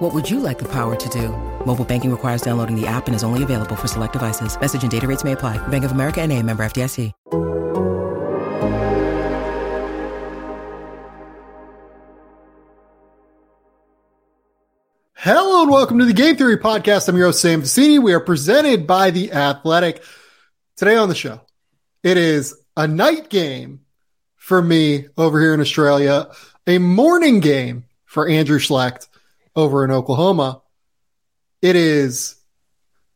What would you like the power to do? Mobile banking requires downloading the app and is only available for select devices. Message and data rates may apply. Bank of America and a member FDIC. Hello and welcome to the Game Theory Podcast. I'm your host, Sam Vecenie. We are presented by The Athletic. Today on the show, it is a night game for me over here in Australia, a morning game for Andrew Schlecht over in Oklahoma. It is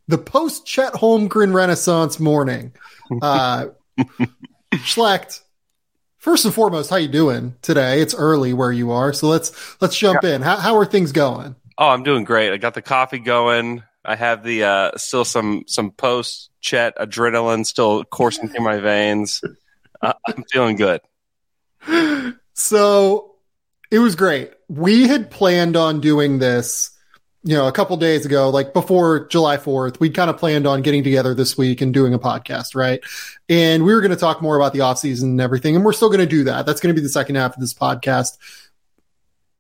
the post Chet Holmgren Renaissance morning. Uh, Schlecht, first and foremost, how you doing today? It's early where you are, so let's let's jump Yeah. in. How, how are things going? Oh, I'm doing great. I got the coffee going. I have the uh, still some some post Chet adrenaline still coursing through my veins. Uh, I'm feeling good. So it was great. We had planned on doing this, you know, a couple days ago, like before July 4th. We'd kind of planned on getting together this week and doing a podcast, right? And we were going to talk more about the offseason and everything. And we're still going to do that. That's going to be the second half of this podcast.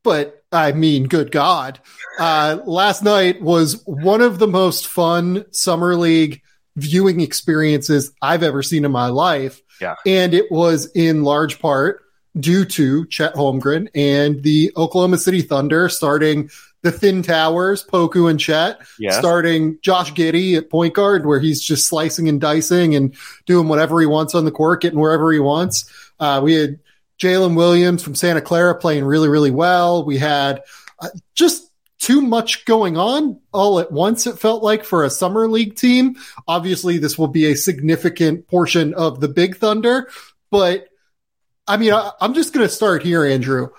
But I mean, good God. Uh, last night was one of the most fun summer league viewing experiences I've ever seen in my life. Yeah. And it was in large part due to Chet Holmgren and the Oklahoma City Thunder starting the thin towers, Poku and Chet, Yeah. starting Josh Giddey at point guard, where he's just slicing and dicing and doing whatever he wants on the court, getting wherever he wants. Uh, we had Jalen Williams from Santa Clara playing really, really well. We had uh, just too much going on all at once, it felt like, for a summer league team. Obviously, this will be a significant portion of the Big Thunder, but I mean, I, I'm just going to start here, Andrew.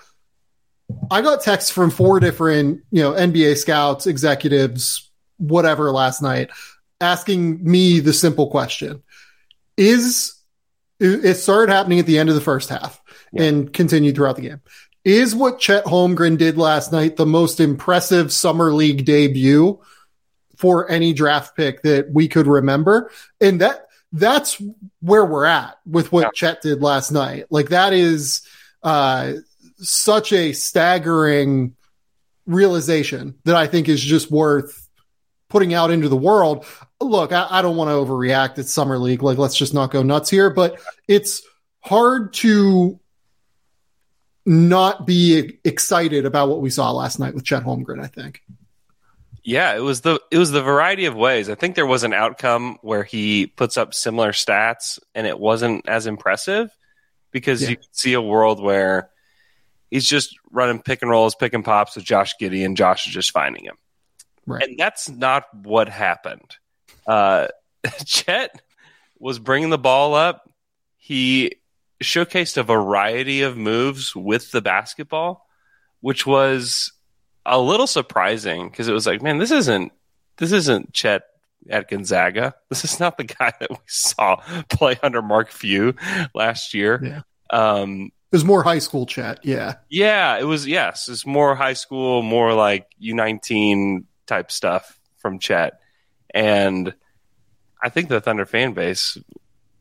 I got texts from four different, you know, NBA scouts, executives, whatever last night asking me the simple question. Is it started happening at the end of the first half Yeah. and continued throughout the game. Is what Chet Holmgren did last night the most impressive summer league debut for any draft pick that we could remember? And that that's where we're at with what Yeah. Chet did last night. Like that is uh such a staggering realization that I think is just worth putting out into the world. Look, I, I don't want to overreact. It's summer league. Like, let's just not go nuts here. But it's hard to not be excited about what we saw last night with Chet Holmgren. I think. Yeah, it was the it was the variety of ways. I think there was an outcome where he puts up similar stats and it wasn't as impressive because Yeah. you could see a world where he's just running pick and rolls, pick and pops with Josh Giddey, and Josh is just finding him. Right. And that's not what happened. Uh, Chet was bringing the ball up. He showcased a variety of moves with the basketball, which was a little surprising because it was like, man, this isn't this isn't Chet at Gonzaga. This is not the guy that we saw play under Mark Few last year. Yeah. Um, It was more high school Chet. Yeah. yeah, it was yes, it's more high school, more like U nineteen type stuff from Chet, and I think the Thunder fan base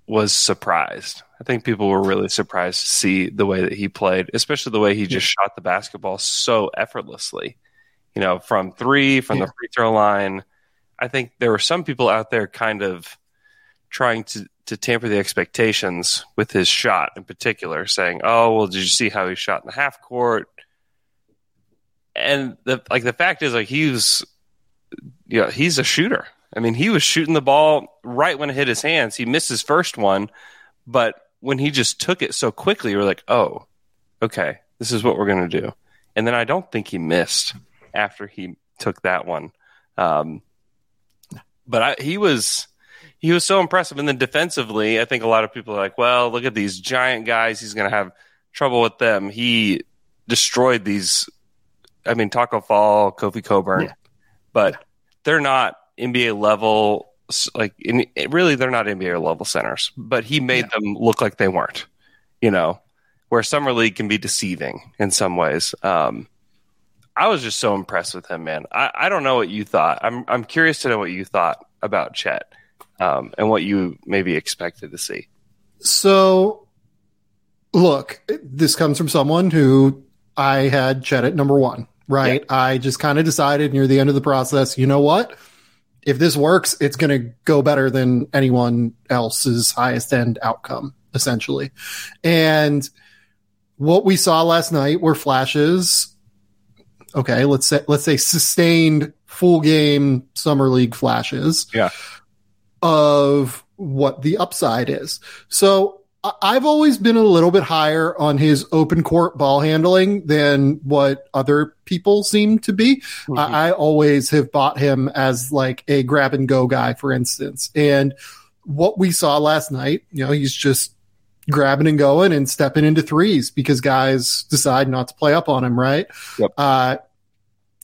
was surprised. I think people were really surprised to see the way that he played, especially the way he just shot the basketball so effortlessly. You know, from three, from Yeah. the free throw line. I think there were some people out there kind of trying to to tamper the expectations with his shot in particular, saying, "Oh, well, did you see how he shot in the half court?" And the like the fact is, like he was, you know, he's a shooter. I mean, he was shooting the ball right when it hit his hands. He missed his first one, but when he just took it so quickly, you were like, "Oh, okay, this is what we're gonna do." And then I don't think he missed after he took that one. Um, but I, he was he was so impressive. And then defensively, I think a lot of people are like, well, look at these giant guys. He's going to have trouble with them. He destroyed these. I mean, Taco Fall, Kofi Cockburn, Yeah. but they're not NBA level like in, really they're not NBA level centers, but he made yeah. them look like they weren't. You know, where summer league can be deceiving in some ways. Um, I was just so impressed with him, man. I, I don't know what you thought. I'm I'm curious to know what you thought about Chet um, and what you maybe expected to see. So, look, this comes from someone who I had Chet at number one, right? Yeah. I just kind of decided near the end of the process, you know what? If this works, it's going to go better than anyone else's highest end outcome, essentially. And what we saw last night were flashes. Okay, let's say let's say sustained full game summer league flashes. Yeah. Of what the upside is. So I've always been a little bit higher on his open court ball handling than what other people seem to be. Mm-hmm. I, I, always have bought him as like a grab and go guy, for instance. And what we saw last night, you know, he's just grabbing and going and stepping into threes because guys decide not to play up on him, right? Yep. Uh,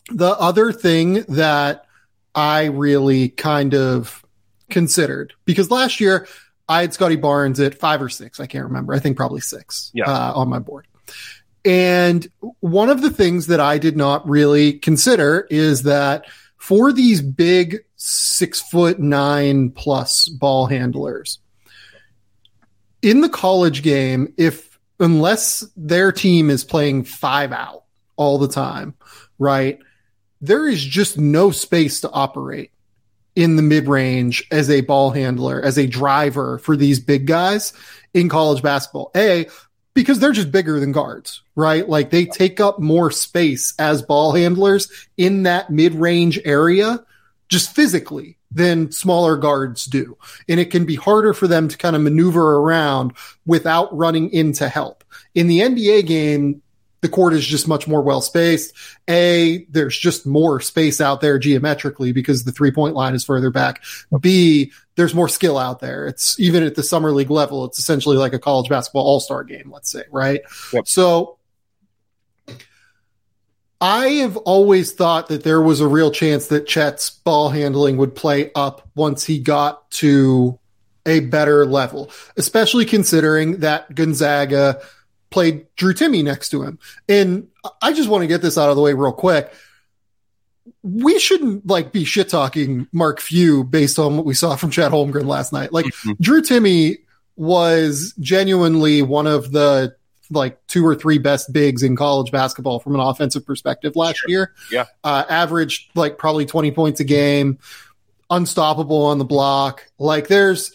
the other thing that I really kind of considered because last year I had Scottie Barnes at five or six. I can't remember. I think probably six yeah. uh, on my board. And one of the things that I did not really consider is that for these big six foot nine plus ball handlers in the college game, if unless their team is playing five out all the time, right? There is just no space to operate in the mid range as a ball handler, as a driver for these big guys in college basketball. A, because they're just bigger than guards, right? Like they take up more space as ball handlers in that mid range area, just physically than smaller guards do. And it can be harder for them to kind of maneuver around without running into help. In the NBA game, the court is just much more well spaced. A, there's just more space out there geometrically because the three point line is further back. B, there's more skill out there. It's even at the summer league level, it's essentially like a college basketball all star game, let's say, right? Yep. So I have always thought that there was a real chance that Chet's ball handling would play up once he got to a better level, especially considering that Gonzaga played Drew Timme next to him. And I just want to get this out of the way real quick. We shouldn't like be shit talking Mark Few based on what we saw from Chet Holmgren last night. Like mm-hmm. Drew Timme was genuinely one of the like two or three best bigs in college basketball from an offensive perspective last sure. year. Yeah. Uh, averaged like probably 20 points a game, unstoppable on the block. Like there's,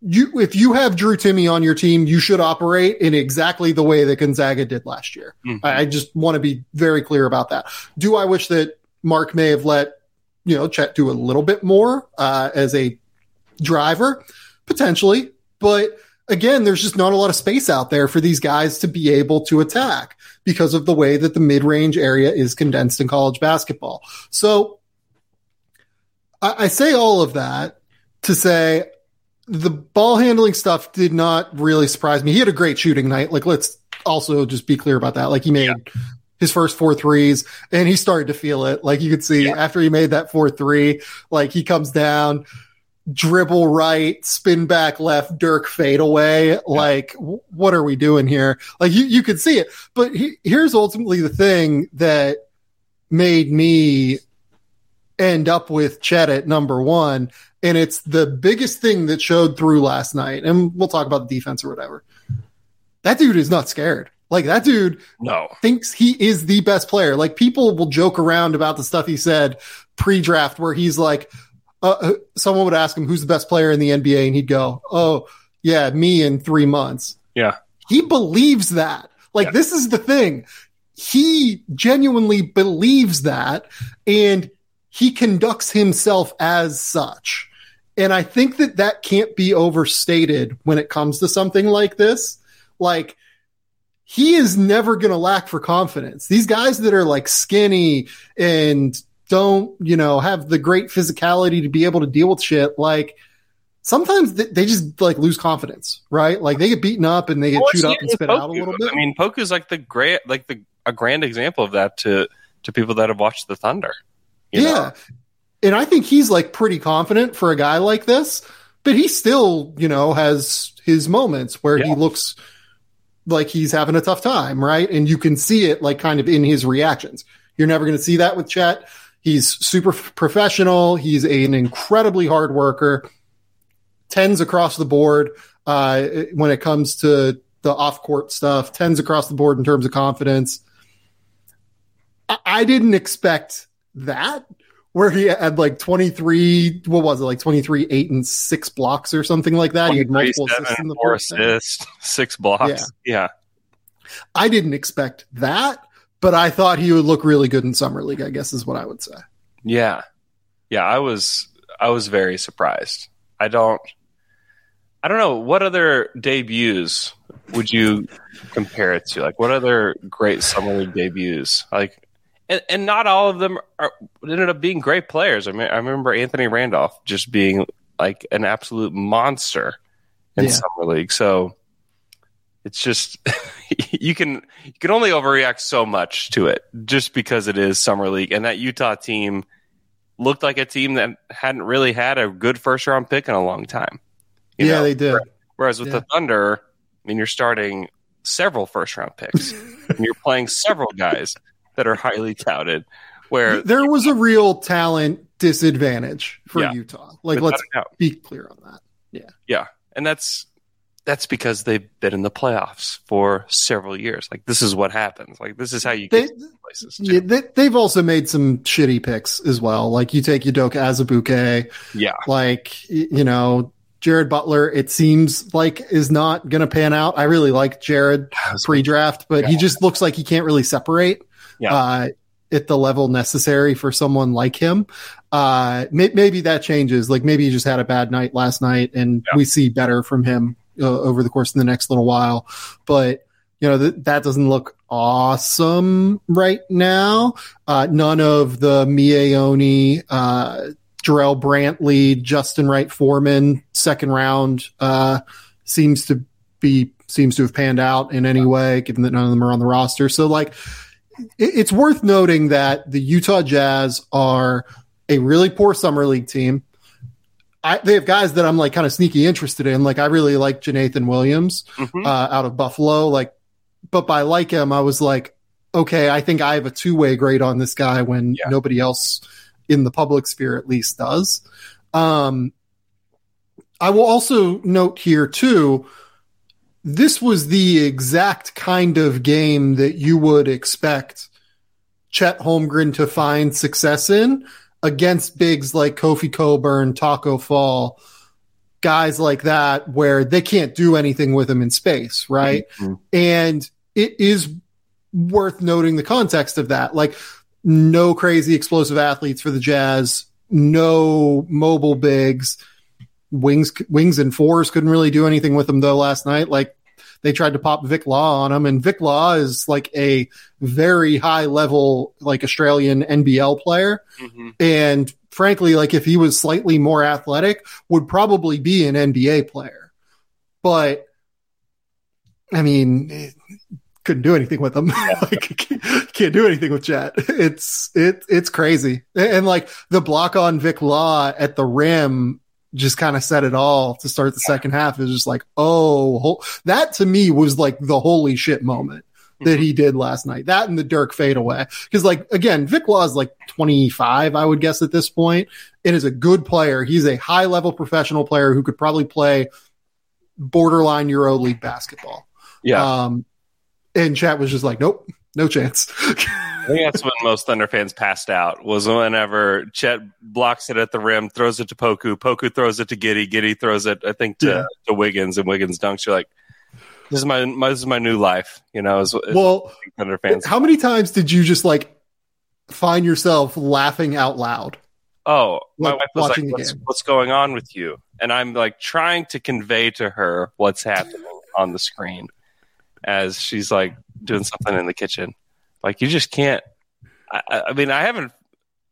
you if you have Drew Timme on your team, you should operate in exactly the way that Gonzaga did last year. Mm-hmm. I, I, just want to be very clear about that. Do I wish that Mark may have let you know Chet do a little bit more uh, as a driver, potentially, but again, there's just not a lot of space out there for these guys to be able to attack because of the way that the mid range area is condensed in college basketball. So I, I say all of that to say the ball handling stuff did not really surprise me. He had a great shooting night. Like, let's also just be clear about that. Like, he made yeah. his first four threes and he started to feel it. Like, you could see yeah. after he made that four three, like, he comes down, dribble right, spin back left, Dirk fade away. Yeah. Like, w- what are we doing here? Like, you, you could see it. But he, here's ultimately the thing that made me end up with Chet at number one and it's the biggest thing that showed through last night. And we'll talk about the defense or whatever. That dude is not scared. Like that dude no thinks he is the best player. Like people will joke around about the stuff he said pre-draft where he's like uh, uh someone would ask him who's the best player in the NBA and he'd go, "Oh, yeah, me in 3 months." Yeah. He believes that. Like yeah. this is the thing. He genuinely believes that and he conducts himself as such. And I think that that can't be overstated when it comes to something like this. Like, he is never going to lack for confidence. These guys that are like skinny and don't, you know, have the great physicality to be able to deal with shit, like, sometimes they just like lose confidence, right? Like they get beaten up and they get well, chewed up and spit Poku. out a little bit. I mean, Poku's like the great, like the a grand example of that to to people that have watched the Thunder. Yeah, know? and I think he's like pretty confident for a guy like this, but he still, you know, has his moments where Yeah. he looks like he's having a tough time, right? And you can see it like kind of in his reactions. You're never going to see that with Chet. He's super professional. He's an incredibly hard worker. Tens across the board uh, when it comes to the off court stuff. Tens across the board in terms of confidence. I, I didn't expect that where he had like 23 what was it like 23 8 and 6 blocks or something like that he had multiple assists in the four first half. assists, six blocks. Yeah. i didn't expect that but i thought he would look really good in summer league i guess is what i would say Yeah. Yeah, I was I was very surprised. I don't I don't know what other debuts would you compare it to? Like what other great summer league debuts? Like and, and not all of them are ended up being great players. I mean I remember Anthony Randolph just being like an absolute monster in Yeah. summer league. So it's just you can you can only overreact so much to it just because it is summer league and that Utah team looked like a team that hadn't really had a good first round pick in a long time. You yeah know? they did Whereas with Yeah. the Thunder, I mean, you're starting several first round picks and you're playing several guys that are highly touted. Where there was a real talent disadvantage for Yeah. utah like without let's be clear on that Yeah, Yeah. and that's that's because they've been in the playoffs for several years. Like this is what happens. Like this is how you they, get to places. too. yeah, they, they've also made some shitty picks as well like you take Udoka Azubuike, yeah, like you know Jared Butler, it seems like is not going to pan out. I really like Jared pre-draft, but he just looks like he can't really separate Yeah. uh, at the level necessary for someone like him. Uh, may- maybe that changes. Like maybe he just had a bad night last night, and Yeah. we see better from him uh, over the course of the next little while. But you know th- that doesn't look awesome right now. Uh, none of the Miye Oni, uh, Jarrell Brantley, Justin Wright Foreman second round uh, seems to be seems to have panned out in any way, given that none of them are on the roster. So like it's worth noting that the Utah Jazz are a really poor summer league team. I, they have guys that I'm like kind of sneaky interested in. Like I really like Jeenathan Williams Mhm. uh, out of Buffalo. Like, but by like him, I was like, okay, I think I have a two way grade on this guy when Yeah. nobody else in the public sphere at least does. Um, I will also note here too. This was the exact kind of game that you would expect Chet Holmgren to find success in against bigs like Kofi Cockburn, Taco Fall, guys like that, where they can't do anything with him in space, right? Mhm. And it is worth noting the context of that. Like, no crazy explosive athletes for the Jazz, no mobile bigs. Wings, wings and fours couldn't really do anything with them though last night. Like they tried to pop Vic Law on him, and Vic Law is like a very high level, like Australian NBL player. Mhm. And frankly, like if he was slightly more athletic, would probably be an NBA player. But I mean, couldn't do anything with him. like can't, can't do anything with Chet. It's it it's crazy. And, and, like the block on Vic Law at the rim just kind of said it all to start the second half. It was just like, oh, ho- that to me was like the holy shit moment that he did last night. That and the Dirk fadeaway. Because like again, Vic Law is like 25, I would guess at this point. It is a good player. He's a high level professional player who could probably play borderline Euro League basketball. Yeah, Um, and Chet was just like, nope, no chance. I think that's when most Thunder fans passed out. Was whenever Chet blocks it at the rim, throws it to Poku, Poku throws it to Giddey, Giddey throws it, I think, to, Yeah. to Wiggins, and Wiggins dunks. You're like, this is my, my this is my new life. You know, as, as well, Thunder fans. how many times did you just like find yourself laughing out loud? Oh, my Like, wife was like, what's, what's going on with you? And I'm like trying to convey to her what's happening on the screen as she's like doing something in the kitchen. Like, you just can't. I, I mean, I haven't.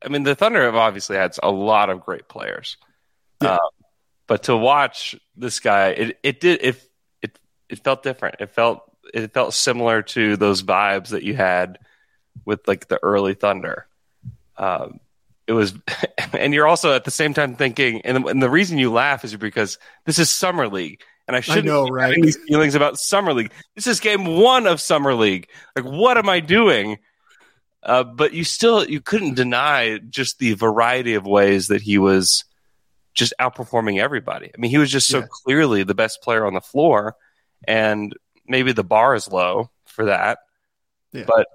I mean, the Thunder have obviously had a lot of great players. Yeah. Um, but to watch this guy, it, it did, it, it, it felt different. It felt, it felt similar to those vibes that you had with like the early Thunder. Um, it was, and you're also at the same time thinking, and, and the reason you laugh is because this is summer league, and I shouldn't know, be right? having these feelings about summer league. This is game one of summer league. Like, what am I doing? Uh, but you still you couldn't deny just the variety of ways that he was just outperforming everybody. I mean, he was just so Yeah. clearly the best player on the floor, and maybe the bar is low for that. Yeah. But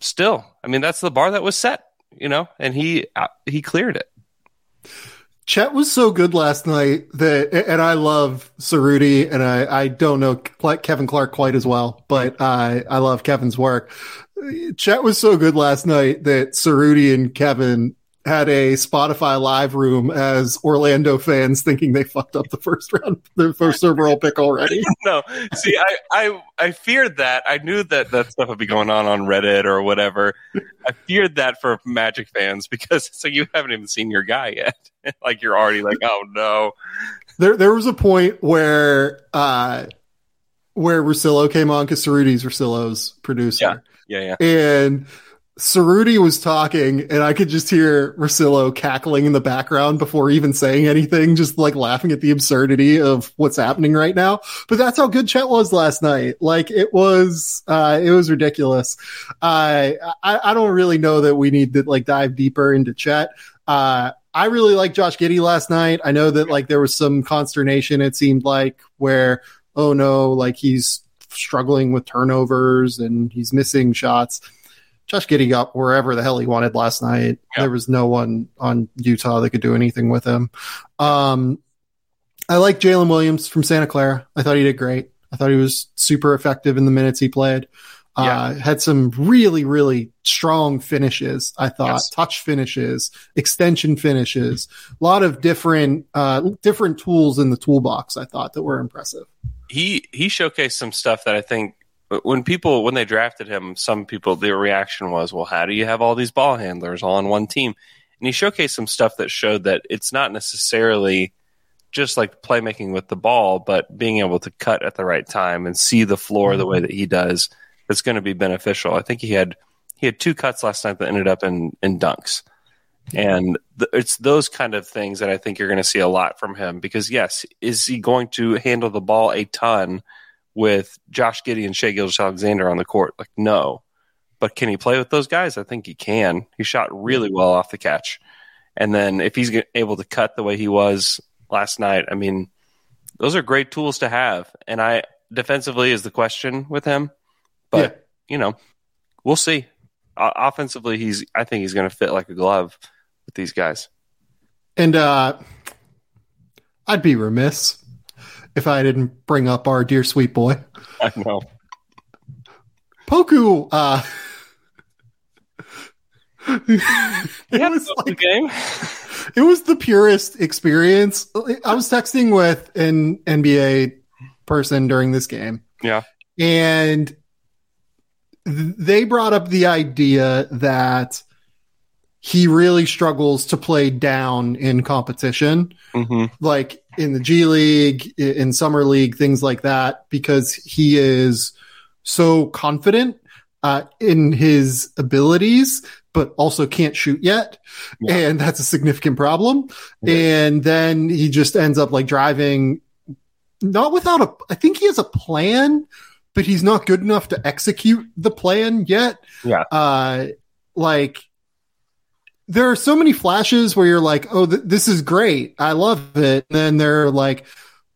still, I mean, that's the bar that was set, you know, and he uh, he cleared it. Chet was so good last night that, and I love Ceruti, and I, I don't know Kevin Clark quite as well, but I, I love Kevin's work. Chet was so good last night that Ceruti and Kevin had a Spotify live room as Orlando fans thinking they fucked up the first round, the first overall pick already. no, see, I, I I feared that. I knew that that stuff would be going on on Reddit or whatever. I feared that for Magic fans because so you haven't even seen your guy yet. like you're already like, oh no. There, there was a point where, uh, where Russillo came on because Ceruti's Russillo's producer. Yeah, yeah. yeah. and Ceruti was talking, and I could just hear Russillo cackling in the background before even saying anything, just like laughing at the absurdity of what's happening right now. But that's how good Chet was last night. Like it was, uh, it was ridiculous. I, I, I don't really know that we need to like dive deeper into Chet. Uh, I really like Josh Giddey last night. I know that like there was some consternation. It seemed like where, oh no, like he's struggling with turnovers and he's missing shots. Josh Giddey got wherever the hell he wanted last night. Yeah. There was no one on Utah that could do anything with him. Um, I like Jalen Williams from Santa Clara. I thought he did great. I thought he was super effective in the minutes he played. Uh, had some really, really strong finishes. I thought Yes. touch finishes, extension finishes, a lot of different, uh, different tools in the toolbox. I thought that were impressive. he he showcased some stuff that I think when people when they drafted him, some people their reaction was, "Well, how do you have all these ball handlers all on one team?" And he showcased some stuff that showed that it's not necessarily just like playmaking with the ball, but being able to cut at the right time and see the floor the way that he does. That's going to be beneficial. I think he had he had two cuts last night that ended up in in dunks. And th- it's those kind of things that I think you're going to see a lot from him because yes, is he going to handle the ball a ton with Josh Giddey and Shai Gilgeous Alexander on the court? Like no, but can he play with those guys? I think he can. He shot really well off the catch, and then if he's able to cut the way he was last night, I mean, those are great tools to have. And I defensively is the question with him, but you know, we'll see. O- offensively, he's I think he's going to fit like a glove with these guys. And uh, I'd be remiss if I didn't bring up our dear sweet boy. I know. Poku, uh, it Yeah, was the game. it was the purest experience. I was texting with an NBA person during this game, Yeah. and they brought up the idea that he really struggles to play down in competition hmm like in the G League, in Summer League, things like that, because he is so confident uh, in his abilities, but also can't shoot yet. Yeah. And that's a significant problem. Yeah. And then he just ends up like driving, not without a, I think he has a plan, but he's not good enough to execute the plan yet. Yeah. Uh, like, there are so many flashes where you're like, oh, th- this is great. I love it. And then they're like,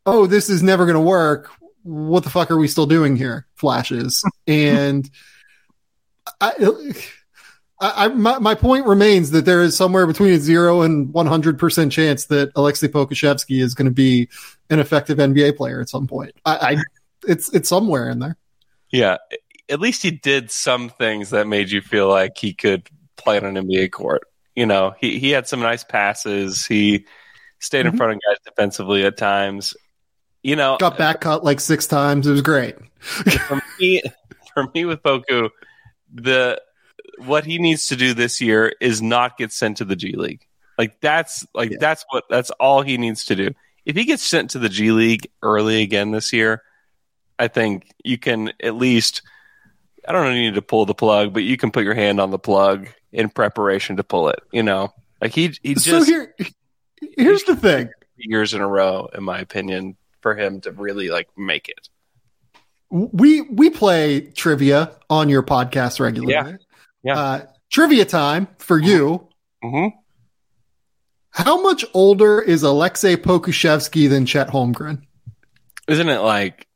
oh, this is never going to work. What the fuck are we still doing here? Flashes. and I, I, I my, my point remains that there is somewhere between a zero and 100% chance that Alexei Pokusevski is going to be an effective NBA player at some point. I, I it's, it's somewhere in there. Yeah. At least he did some things that made you feel like he could play on an NBA court. You know, he, he had some nice passes. He stayed in Mhm. front of guys defensively at times. You know, Got back cut like six times. It was great. for me, for me with Poku, the what he needs to do this year is not get sent to the G League. Like that's like Yeah. that's what that's all he needs to do. If he gets sent to the G League early again this year, I think you can at least I don't know you need to pull the plug, but you can put your hand on the plug in preparation to pull it. You know, Like he he just so here, here's the thing. years in a row, in my opinion, for him to really like make it. We we play trivia on your podcast regularly. Yeah. Yeah. Uh, trivia time for you. Mm-hmm. How much older is Alexei Pokusevski than Chet Holmgren? Isn't it like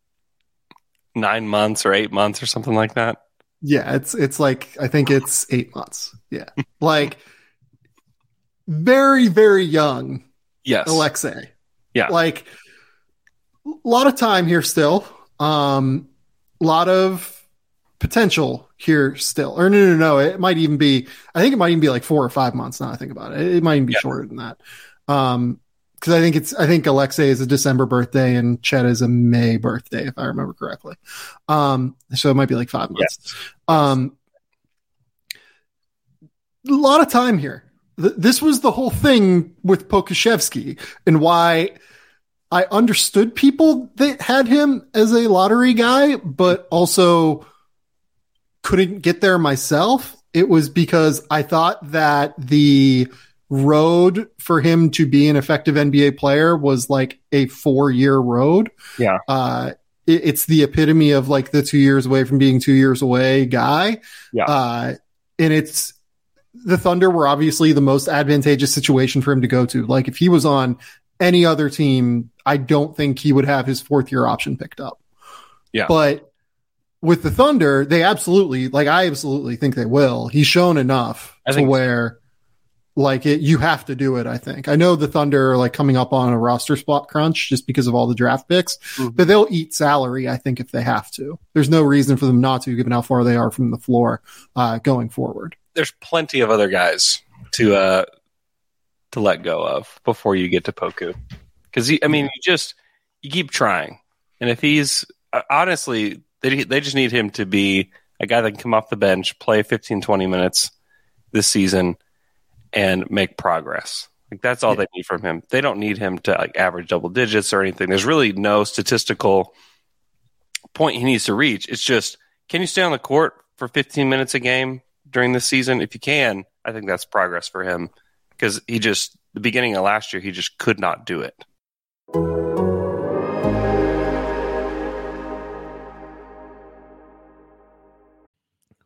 nine months or eight months or something like that? Yeah, it's it's like I think it's eight months. Yeah, like very very young Yes. Alexei. Yeah. like a lot of time here still. Um, a lot of potential here still. Or no, no, no. It might even be. I think it might even be like four or five months. Now I think about it, it might even be Yeah. shorter than that. Um, because I think it's. I think Alexei is a December birthday and Chet is a May birthday, if I remember correctly. Um, so it might be like five months. Yes. Um, a lot of time here. Th- This was the whole thing with Pokusevski and why I understood people that had him as a lottery guy, but also couldn't get there myself. It was because I thought that the road for him to be an effective NBA player was like a four year road. Yeah. Uh, it- it's the epitome of like the two years away from being two years away guy. Yeah. Uh, and it's the Thunder were obviously the most advantageous situation for him to go to. Like if he was on any other team, I don't think he would have his fourth year option picked up. Yeah. But with the Thunder, they absolutely like I absolutely think they will. He's shown enough I to where like it you have to do it, I think. I know the Thunder are like coming up on a roster spot crunch just because of all the draft picks, Mhm. but they'll eat salary, I think, if they have to. There's no reason for them not to, given how far they are from the floor uh, going forward. There's plenty of other guys to uh to let go of before you get to Poku. Because I mean, you just you keep trying, and if he's uh, honestly, they they just need him to be a guy that can come off the bench, play 15, 20 minutes this season, and make progress. Like that's all Yeah. they need from him. They don't need him to like average double digits or anything. There's really no statistical point he needs to reach. It's just can you stay on the court for 15 minutes a game during this season? If you can, I think that's progress for him because he just the beginning of last year he just could not do it.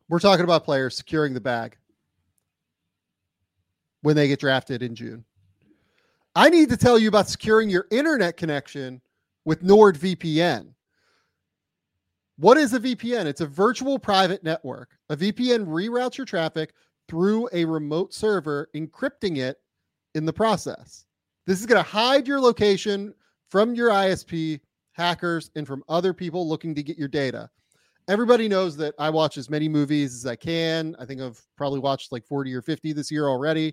We're talking about players securing the bag when they get drafted in June. I need to tell you about securing your internet connection with NordVPN. What is a VPN? It's a virtual private network. A VPN reroutes your traffic through a remote server, encrypting it in the process. This is going to hide your location from your ISP, hackers, and from other people looking to get your data everybody knows that I watch as many movies as I can. I think I've probably watched like 40 or 50 this year already.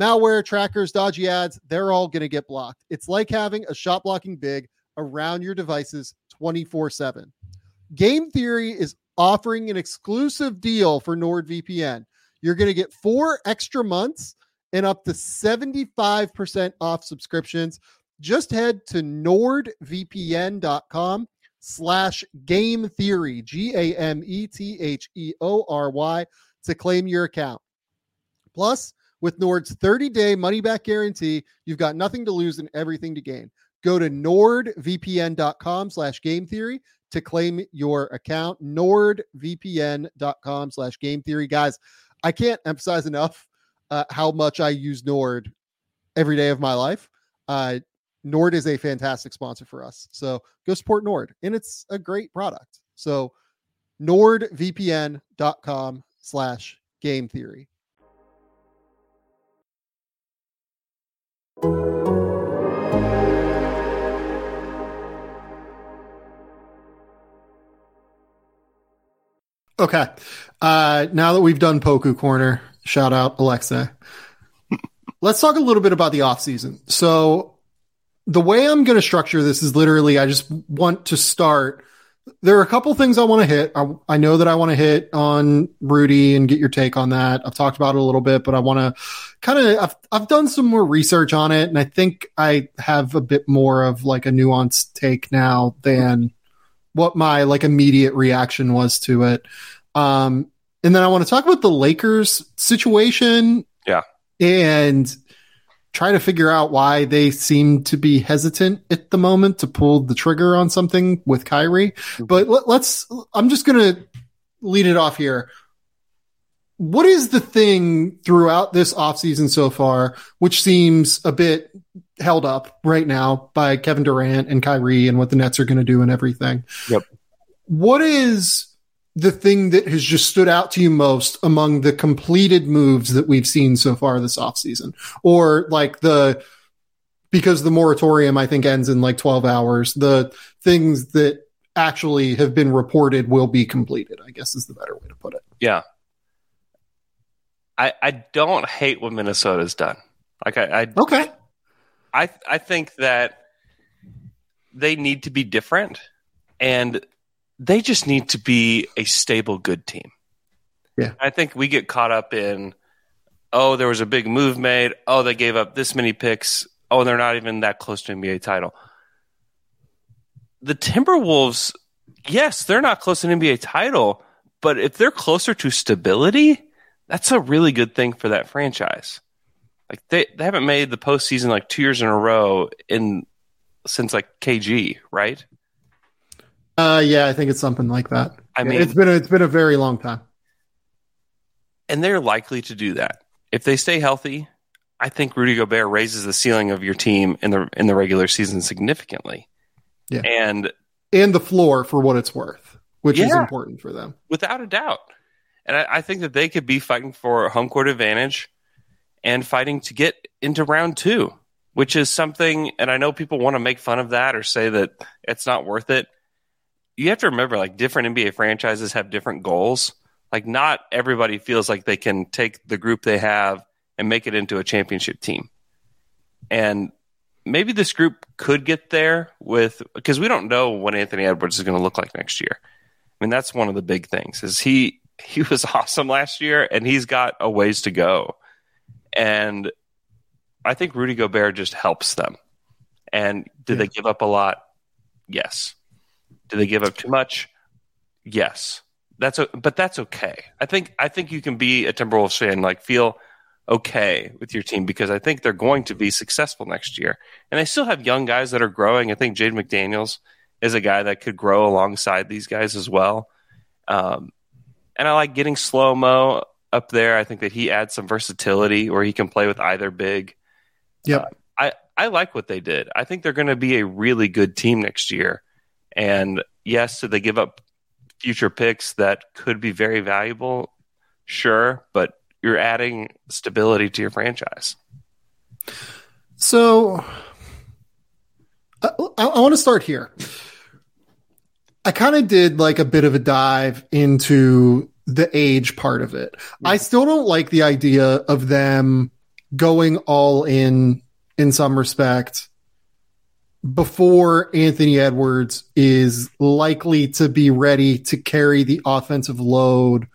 Malware, trackers, dodgy ads, they're all going to get blocked. It's like having a shot blocking big around your devices 24 7. Game Theory is offering an exclusive deal for NordVPN. You're going to get four extra months and up to 75% off subscriptions. Just head to nordvpn.com slash game theory, G A M E T H E O R Y, to claim your account. Plus, with Nord's 30 day money back guarantee, you've got nothing to lose and everything to gain. Go to nordvpn.com slash game theory to claim your account. Nordvpn.com slash game theory. Guys, I can't emphasize enough uh, how much I use Nord every day of my life. Uh, Nord is a fantastic sponsor for us. So go support Nord. And it's a great product. So nordvpn.com slash game theory. Okay. Uh, now that we've done Poku Corner, shout out Alexa. Let's talk a little bit about the off season. So the way I'm going to structure this is literally I just want to start. There are a couple things I want to hit. I, I know that I want to hit on Rudy and get your take on that. I've talked about it a little bit, but I want to kind of I've I've done some more research on it, and I think I have a bit more of like a nuanced take now than what my like immediate reaction was to it. Um, and then I want to talk about the Lakers situation. Yeah. And try to figure out why they seem to be hesitant at the moment to pull the trigger on something with Kyrie. Mm-hmm. But let, let's, I'm just going to lead it off here. What is the thing throughout this offseason so far, which seems a bit held up right now by Kevin Durant and Kyrie and what the Nets are going to do and everything? Yep. What is the thing that has just stood out to you most among the completed moves that we've seen so far this offseason? Or like the because the moratorium I think ends in like 12 hours, the things that actually have been reported will be completed, I guess is the better way to put it. Yeah. I I don't hate what Minnesota's done. Like I, I Okay. I I think that they need to be different and they just need to be a stable, good team. Yeah. I think we get caught up in, oh, there was a big move made. Oh, they gave up this many picks. Oh, they're not even that close to NBA title. The Timberwolves, yes, they're not close to an NBA title, but if they're closer to stability, that's a really good thing for that franchise. Like they, they haven't made the postseason like two years in a row in since like KG, right? Uh, yeah, I think it's something like that. I mean, it's been a, it's been a very long time, and they're likely to do that if they stay healthy. I think Rudy Gobert raises the ceiling of your team in the in the regular season significantly. Yeah, and and the floor for what it's worth, which yeah, is important for them, without a doubt. And I, I think that they could be fighting for home court advantage and fighting to get into round two, which is something. And I know people want to make fun of that or say that it's not worth it you have to remember like different NBA franchises have different goals. Like not everybody feels like they can take the group they have and make it into a championship team. And maybe this group could get there with because we don't know what Anthony Edwards is going to look like next year. I mean, that's one of the big things. Is he he was awesome last year and he's got a ways to go. And I think Rudy Gobert just helps them. And did yeah. they give up a lot? Yes. Do they give up too much? Yes. That's a, but that's okay. I think I think you can be a Timberwolves fan like feel okay with your team because I think they're going to be successful next year. And they still have young guys that are growing. I think Jaden McDaniels is a guy that could grow alongside these guys as well. Um, and I like getting slow mo up there. I think that he adds some versatility where he can play with either big. Yeah. Uh, I, I like what they did. I think they're going to be a really good team next year. And yes, did they give up future picks that could be very valuable? Sure, but you're adding stability to your franchise. So uh, I, I want to start here. I kind of did like a bit of a dive into the age part of it. I mm-hmm. still don't like the idea of them going all in in some respect before Anthony Edwards is likely to be ready to carry the offensive load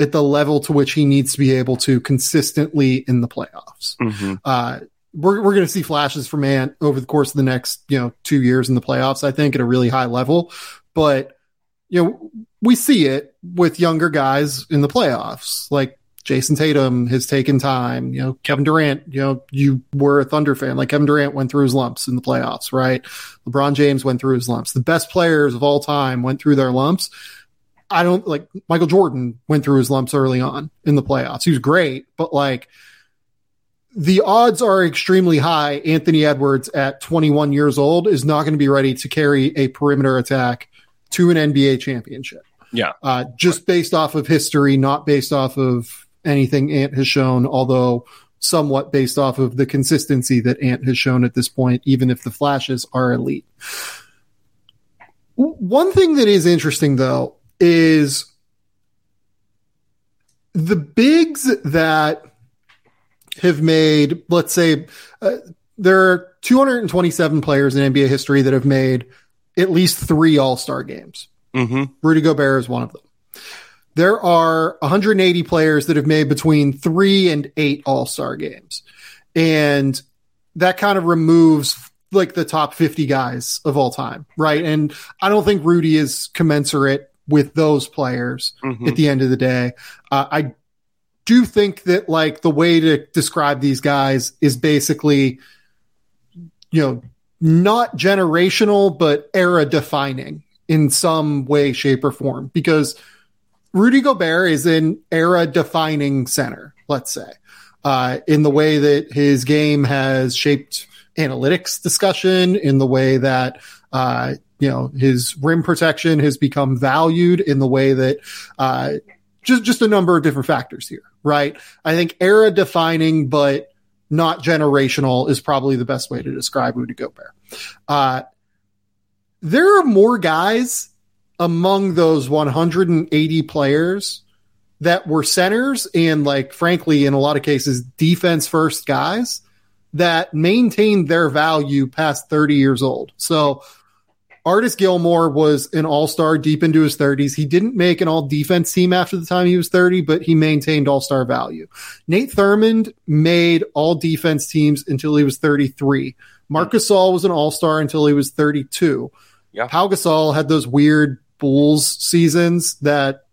at the level to which he needs to be able to consistently in the playoffs. Mm-hmm. Uh, we're we're going to see flashes from Ant over the course of the next you know two years in the playoffs. I think at a really high level, but you know we see it with younger guys in the playoffs, like Jayson Tatum has taken time. You know, Kevin Durant, you know, you were a Thunder fan. Like Kevin Durant went through his lumps in the playoffs, right? LeBron James went through his lumps. The best players of all time went through their lumps. I don't like Michael Jordan went through his lumps early on in the playoffs. He was great, but like the odds are extremely high. Anthony Edwards at 21 years old is not going to be ready to carry a perimeter attack to an NBA championship. Yeah. Uh, just based off of history, not based off of anything Ant has shown, although somewhat based off of the consistency that Ant has shown at this point, even if the flashes are elite. One thing that is interesting though is the bigs that have made, let's say, uh, there are 227 players in NBA history that have made at least three All Star games. Mm-hmm. Rudy Gobert is one of them. There are 180 players that have made between three and eight All Star games. And that kind of removes like the top 50 guys of all time, right? And I don't think Rudy is commensurate with those players Mhm. at the end of the day. Uh, I do think that like the way to describe these guys is basically, you know, not generational, but era defining in some way, shape, or form because Rudy Gobert is an era defining center, let's say, uh, in the way that his game has shaped analytics discussion, in the way that, uh, you know, his rim protection has become valued in the way that, uh, just, just a number of different factors here, right? I think era defining, but not generational is probably the best way to describe Rudy Gobert. Uh, there are more guys among those 180 players that were centers and like frankly in a lot of cases defense first guys that maintained their value past 30 years old. So Artis Gilmore was an all-star deep into his 30s. He didn't make an all defense team after the time he was 30, but he maintained all-star value. Nate Thurmond made all defense teams until he was 33. Marc Gasol was an all-star until he was 32. Yeah. Pau Gasol had those weird Bulls seasons that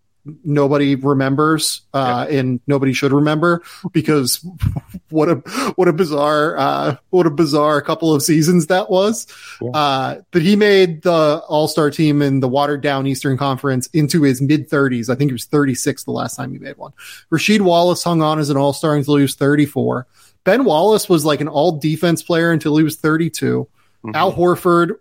nobody remembers uh, and nobody should remember because what a what a bizarre uh, what a bizarre couple of seasons that was. Yeah. Uh, but he made the All Star team in the watered down Eastern Conference into his mid 30s. I think he was 36 the last time he made one. Rasheed Wallace hung on as an All Star until he was 34. Ben Wallace was like an all defense player until he was 32. Mhm. Al Horford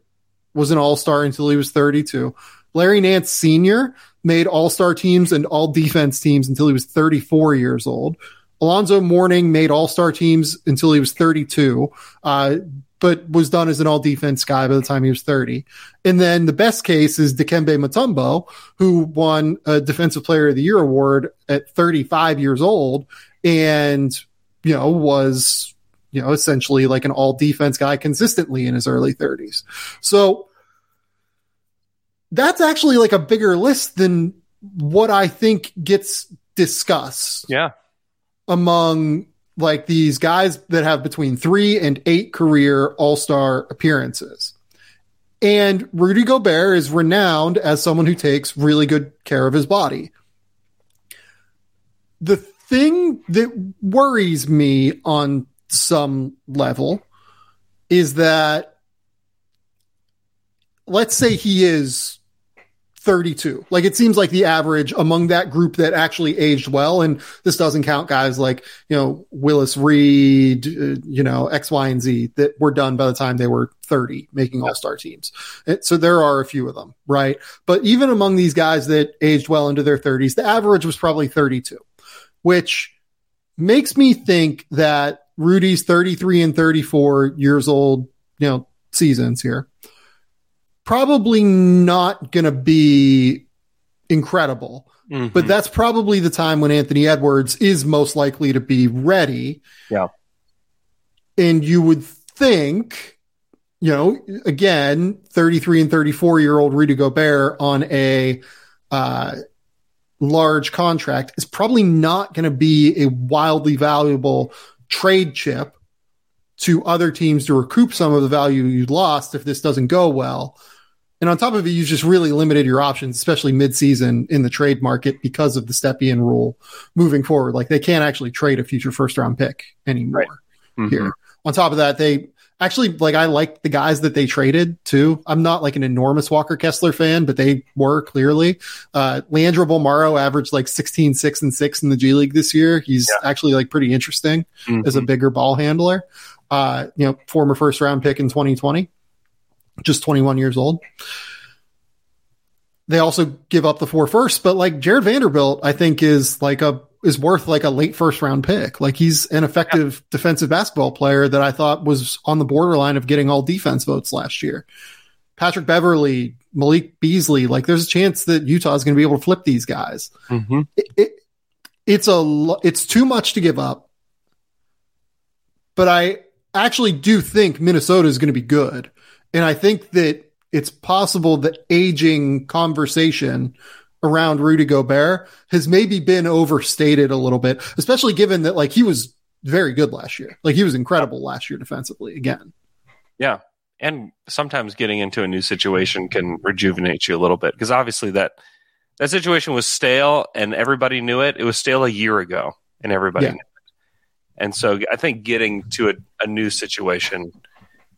was an all star until he was 32. Larry Nance Sr. made all star teams and all defense teams until he was 34 years old. Alonzo Mourning made all star teams until he was 32, uh, but was done as an all defense guy by the time he was 30. And then the best case is Dikembe Mutombo, who won a Defensive Player of the Year award at 35 years old and, you know, was, you know, essentially like an all defense guy consistently in his early 30s. So, that's actually like a bigger list than what I think gets discussed Yeah. among like these guys that have between three and eight career all star appearances. And Rudy Gobert is renowned as someone who takes really good care of his body. The thing that worries me on some level is that let's say he is 32. Like it seems like the average among that group that actually aged well. And this doesn't count guys like, you know, Willis Reed, uh, you know, X, Y, and Z that were done by the time they were 30 making all star teams. And so there are a few of them, right? But even among these guys that aged well into their 30s, the average was probably 32, which makes me think that Rudy's 33 and 34 years old, you know, seasons here probably not going to be incredible. Mhm. But that's probably the time when Anthony Edwards is most likely to be ready. Yeah. And you would think, you know, again, 33 and 34 year old Rudy Gobert on a uh, large contract is probably not going to be a wildly valuable trade chip to other teams to recoup some of the value you lost if this doesn't go well. And on top of it, you just really limited your options, especially mid-season in the trade market because of the Stepien rule moving forward. Like they can't actually trade a future first round pick anymore Mhm. here. On top of that, they actually like I like the guys that they traded too. I'm not like an enormous Walker Kessler fan, but they were clearly. Uh, Leandro Bolmaro averaged like 16, 6 and 6 in the G League this year. He's yeah. actually like pretty interesting mm-hmm. as a bigger ball handler. Uh, you know, former first round pick in 2020, just 21 years old. They also give up the four firsts, but like Jarred Vanderbilt, I think is like a is worth like a late first round pick. Like he's an effective yeah. defensive basketball player that I thought was on the borderline of getting all defense votes last year. Patrick Beverley, Malik Beasley, like there's a chance that Utah is going to be able to flip these guys. Mm-hmm. It, it, it's a it's too much to give up, but I actually do think Minnesota is going to be good, and I think that it's possible the aging conversation around Rudy Gobert has maybe been overstated a little bit, especially given that like he was very good last year. Like he was incredible last year defensively again. Yeah. And sometimes getting into a new situation can rejuvenate you a little bit because obviously that that situation was stale and everybody knew it. It was stale a year ago and everybody yeah. knew it. And so I think getting to a, a new situation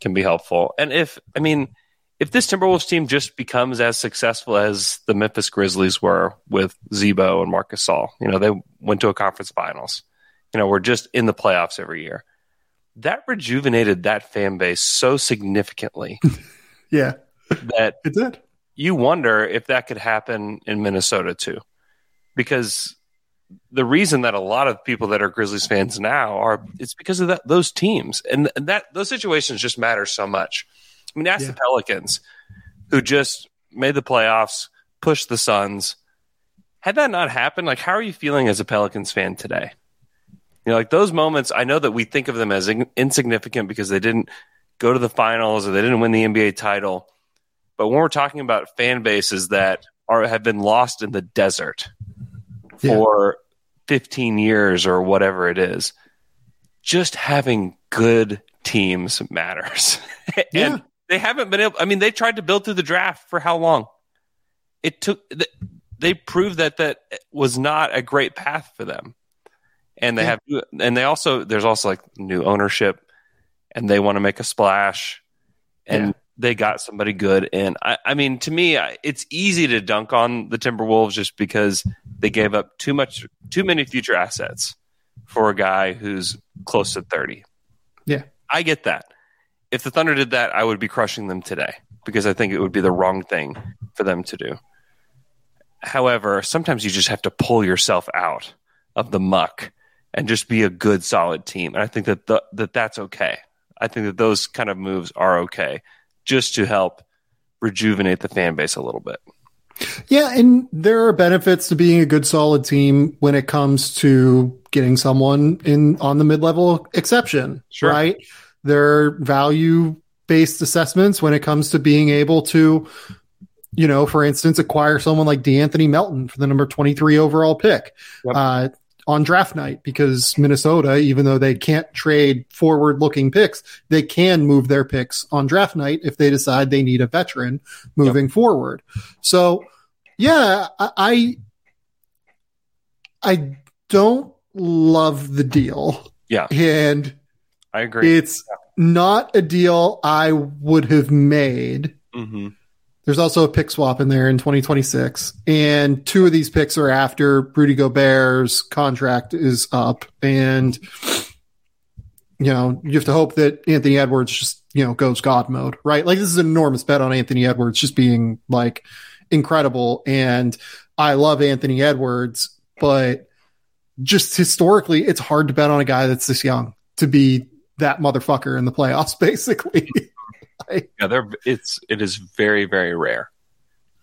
can be helpful. And if I mean if this Timberwolves team just becomes as successful as the Memphis Grizzlies were with Z-Bo and Marcus Gasol, you know, they went to a conference finals, you know, we're just in the playoffs every year. That rejuvenated that fan base so significantly. yeah. That it did. You wonder if that could happen in Minnesota too. Because the reason that a lot of people that are Grizzlies fans now are it's because of that those teams. And that those situations just matter so much. I mean, ask yeah. the Pelicans, who just made the playoffs, pushed the Suns. Had that not happened, like, how are you feeling as a Pelicans fan today? You know, like those moments, I know that we think of them as in- insignificant because they didn't go to the finals or they didn't win the NBA title. But when we're talking about fan bases that are have been lost in the desert for yeah. 15 years or whatever it is, just having good teams matters. Yeah. and they haven't been able. I mean, they tried to build through the draft for how long? It took. They proved that that was not a great path for them, and they yeah. have. And they also there's also like new ownership, and they want to make a splash, and. Yeah. They got somebody good, and I, I mean, to me, it's easy to dunk on the Timberwolves just because they gave up too much, too many future assets for a guy who's close to thirty. Yeah, I get that if the Thunder did that, I would be crushing them today because I think it would be the wrong thing for them to do. However, sometimes you just have to pull yourself out of the muck and just be a good, solid team. And I think that the, that that's okay. I think that those kind of moves are okay, just to help rejuvenate the fan base a little bit. Yeah, and there are benefits to being a good, solid team when it comes to getting someone in on the mid-level exception, sure. right? their value based assessments when it comes to being able to, you know, for instance, acquire someone like De'Anthony Melton for the number 23 overall pick. Yep. Uh, on draft night because Minnesota, even though they can't trade forward looking picks, they can move their picks on draft night if they decide they need a veteran moving yep. forward. So, yeah, I, I don't love the deal. Yeah. And I agree. It's yeah. not a deal I would have made. Mm-hmm. There's also a pick swap in there in 2026, and two of these picks are after Rudy Gobert's contract is up, and you know you have to hope that Anthony Edwards just you know goes God mode, right? Like this is an enormous bet on Anthony Edwards just being like incredible, and I love Anthony Edwards, but just historically, it's hard to bet on a guy that's this young to be that motherfucker in the playoffs, basically. Yeah, they're it's it is very very rare.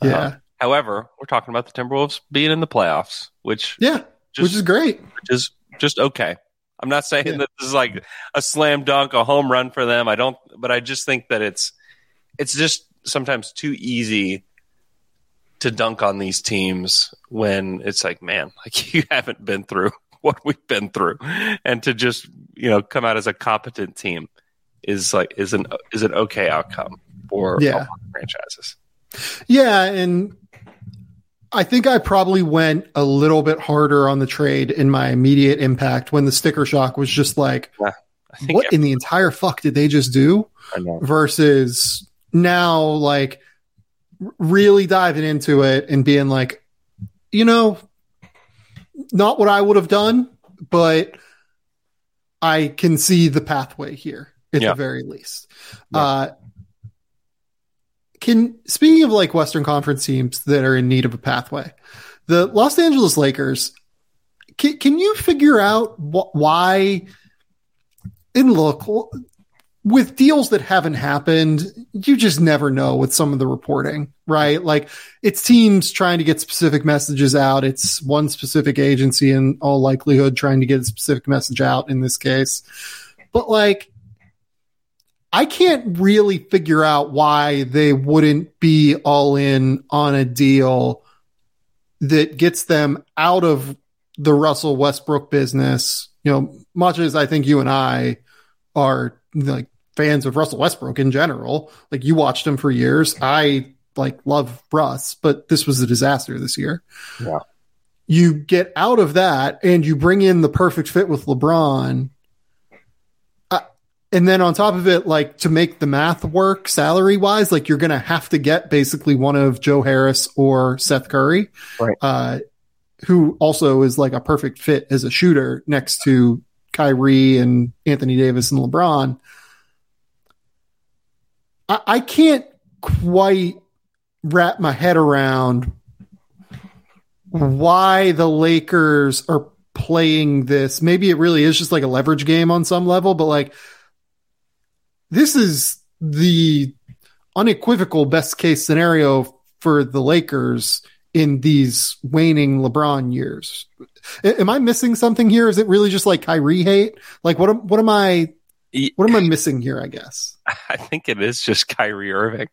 Yeah. Uh, however, we're talking about the Timberwolves being in the playoffs, which yeah, just, which is great, which is just okay. I'm not saying yeah. that this is like a slam dunk, a home run for them. I don't, but I just think that it's it's just sometimes too easy to dunk on these teams when it's like, man, like you haven't been through what we've been through, and to just you know come out as a competent team is like is an is an okay outcome for yeah. franchises. Yeah, and I think I probably went a little bit harder on the trade in my immediate impact when the sticker shock was just like, yeah. What in the entire fuck did they just do? Versus now, like really diving into it and being like, you know, not what I would have done, but I can see the pathway here at Yeah. the very least. Yeah. Uh, can speaking of like Western Conference teams that are in need of a pathway, the Los Angeles Lakers. Can, can you figure out wh- why? And look, with deals that haven't happened, you just never know with some of the reporting, right? Like it's teams trying to get specific messages out. It's one specific agency in all likelihood trying to get a specific message out in this case. But like, I can't really figure out why they wouldn't be all in on a deal that gets them out of the Russell Westbrook business. You know, much as I think you and I are like fans of Russell Westbrook in general, like you watched him for years. I like love Russ, but this was a disaster this year. Yeah. You get out of that and you bring in the perfect fit with LeBron. And then on top of it, like to make the math work salary wise, like you're going to have to get basically one of Joe Harris or Seth Curry, Right. uh, who also is like a perfect fit as a shooter next to Kyrie and Anthony Davis and LeBron. I, I can't quite wrap my head around why the Lakers are playing this. Maybe it really is just like a leverage game on some level, but like this is the unequivocal best case scenario for the Lakers in these waning LeBron years. A- Am I missing something here? Is it really just like Kyrie hate? Like what am, what am I what am I missing here, I guess? I think it is just Kyrie Irving.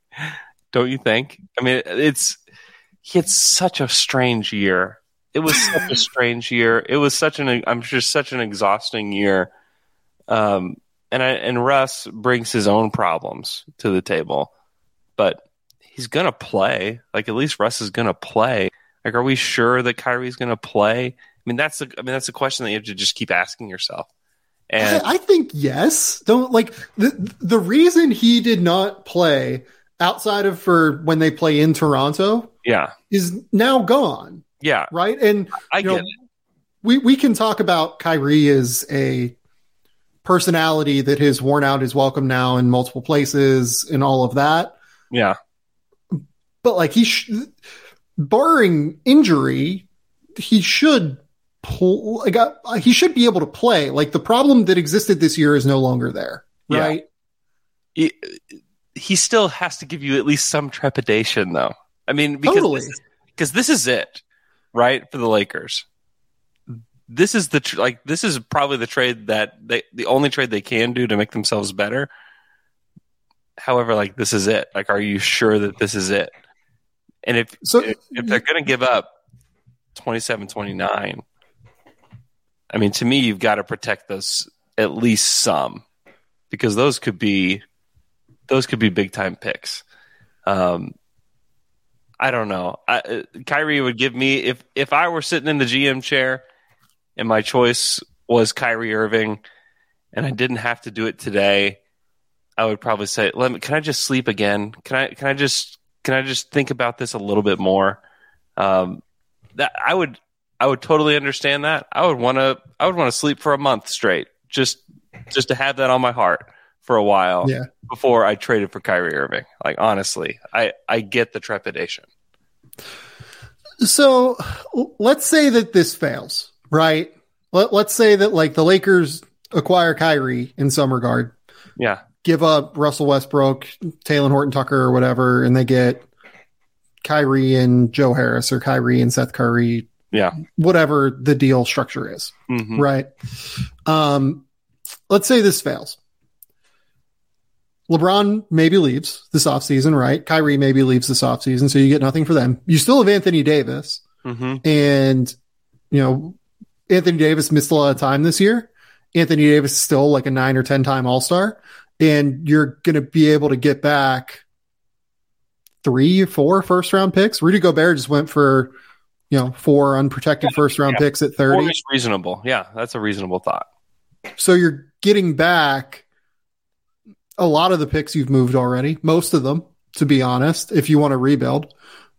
Don't you think? I mean, it's he had such a strange year. It was such a strange year. It was such an I'm sure such an exhausting year. Um, and I, and Russ brings his own problems to the table, but he's gonna play. Like at least Russ is gonna play. Like, are we sure that Kyrie's gonna play? I mean, that's the I mean that's a question that you have to just keep asking yourself. And I, I think yes. Don't like the the reason he did not play outside of for when they play in Toronto yeah, is now gone, yeah, right? And I you get know, it. we we can talk about Kyrie as a personality that has worn out his welcome now in multiple places and all of that. Yeah, But like he, sh- barring injury, he should pull. Like uh, he should be able to play. Like the problem that existed this year is no longer there, Yeah. right? he, he still has to give you at least some trepidation, though. I mean, because Totally. this, because this is it, right, for the Lakers. This is the tr- like this is probably the trade that they the only trade they can do to make themselves better. However, like this is it. Like, are you sure that this is it? And if So if, if they're going to give up 27 29 i mean to me you've got to protect those at least some because those could be those could be big time picks um i don't know I, uh, kyrie would give me if if i were sitting in the gm chair and my choice was kyrie irving and i didn't have to do it today i would probably say let me can i just sleep again can i can i just can i just think about this a little bit more um that I would I would totally understand that. I would want to I would want to sleep for a month straight just just to have that on my heart for a while Yeah. before I traded for Kyrie Irving. Like honestly, I I get the trepidation. So let's say that this fails, right? Let, let's say that like the Lakers acquire Kyrie in some regard, Yeah. give up Russell Westbrook, Talen Horton Tucker, or whatever, and they get Kyrie and Joe Harris or Kyrie and Seth Curry, Yeah. whatever the deal structure is, Mhm. right? Um, let's say this fails. LeBron maybe leaves this offseason, right? Kyrie maybe leaves this offseason, so you get nothing for them. You still have Anthony Davis. Mhm. And, you know, Anthony Davis missed a lot of time this year. Anthony Davis is still like a nine or 10 time All Star. And you're going to be able to get back three or four first round picks. Rudy Gobert just went for, you know, four unprotected first round Yeah. picks at Four 30. is reasonable. Yeah, that's a reasonable thought. So you're getting back a lot of the picks you've moved already, most of them, to be honest, if you want to rebuild.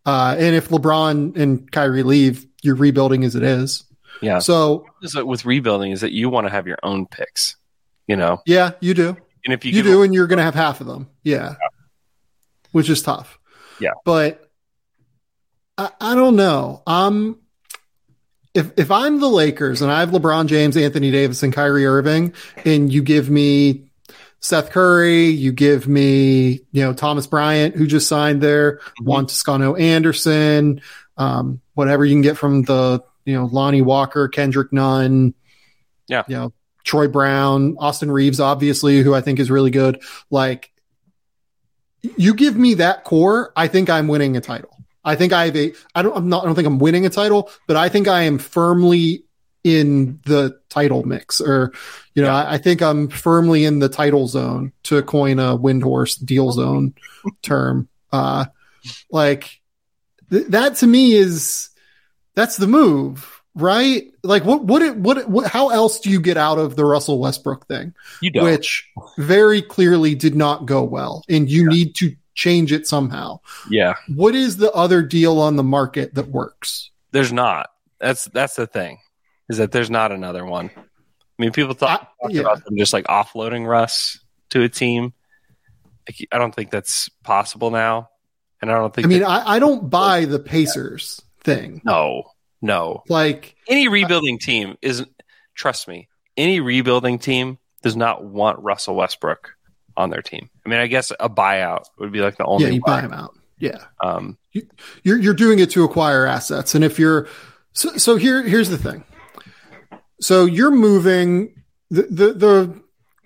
Uh, and if LeBron and Kyrie leave, you're rebuilding as it is. Yeah. So Is that with rebuilding is that you want to have your own picks, you know, yeah, you do. and if you, You give do, and you're going to have half of them. Yeah. Which is tough. Yeah. But I, I don't know. Um, if, if I'm the Lakers and I have LeBron James, Anthony Davis, and Kyrie Irving, and you give me Seth Curry, you give me, you know, Thomas Bryant, who just signed there, Mhm. Juan Toscano Anderson, um, whatever you can get from the, you know, Lonnie Walker, Kendrick Nunn, Yeah. you know, Troy Brown, Austin Reaves, obviously, who I think is really good. Like, you give me that core, I think I'm winning a title. I think I have a. I don't. I'm not. I don't think I'm winning a title, but I think I am firmly in the title mix, or you know, I, I think I'm firmly in the title zone to coin a Windhorst deal zone term. Uh, like th- that to me is that's the move, right? Like what? What? It, what? What? How else do you get out of the Russell Westbrook thing? you don't. which very clearly did not go well, and you need to change it somehow. yeah. What is the other deal on the market that works? There's not. That's that's the thing, is that there's not another one. I mean, people talk, I- yeah. about them just like offloading Russ to a team. I don't think that's possible now, and I don't think. I mean, that- I, I don't buy the Pacers thing. no, no. Like, Any rebuilding team isn't. Trust me, any rebuilding team does not want Russell Westbrook on their team. I mean, I guess a buyout would be like the only. yeah, you buy him out. Yeah, Um, you're you're doing it to acquire assets, and if you're so, so here here's the thing. So you're moving the the, the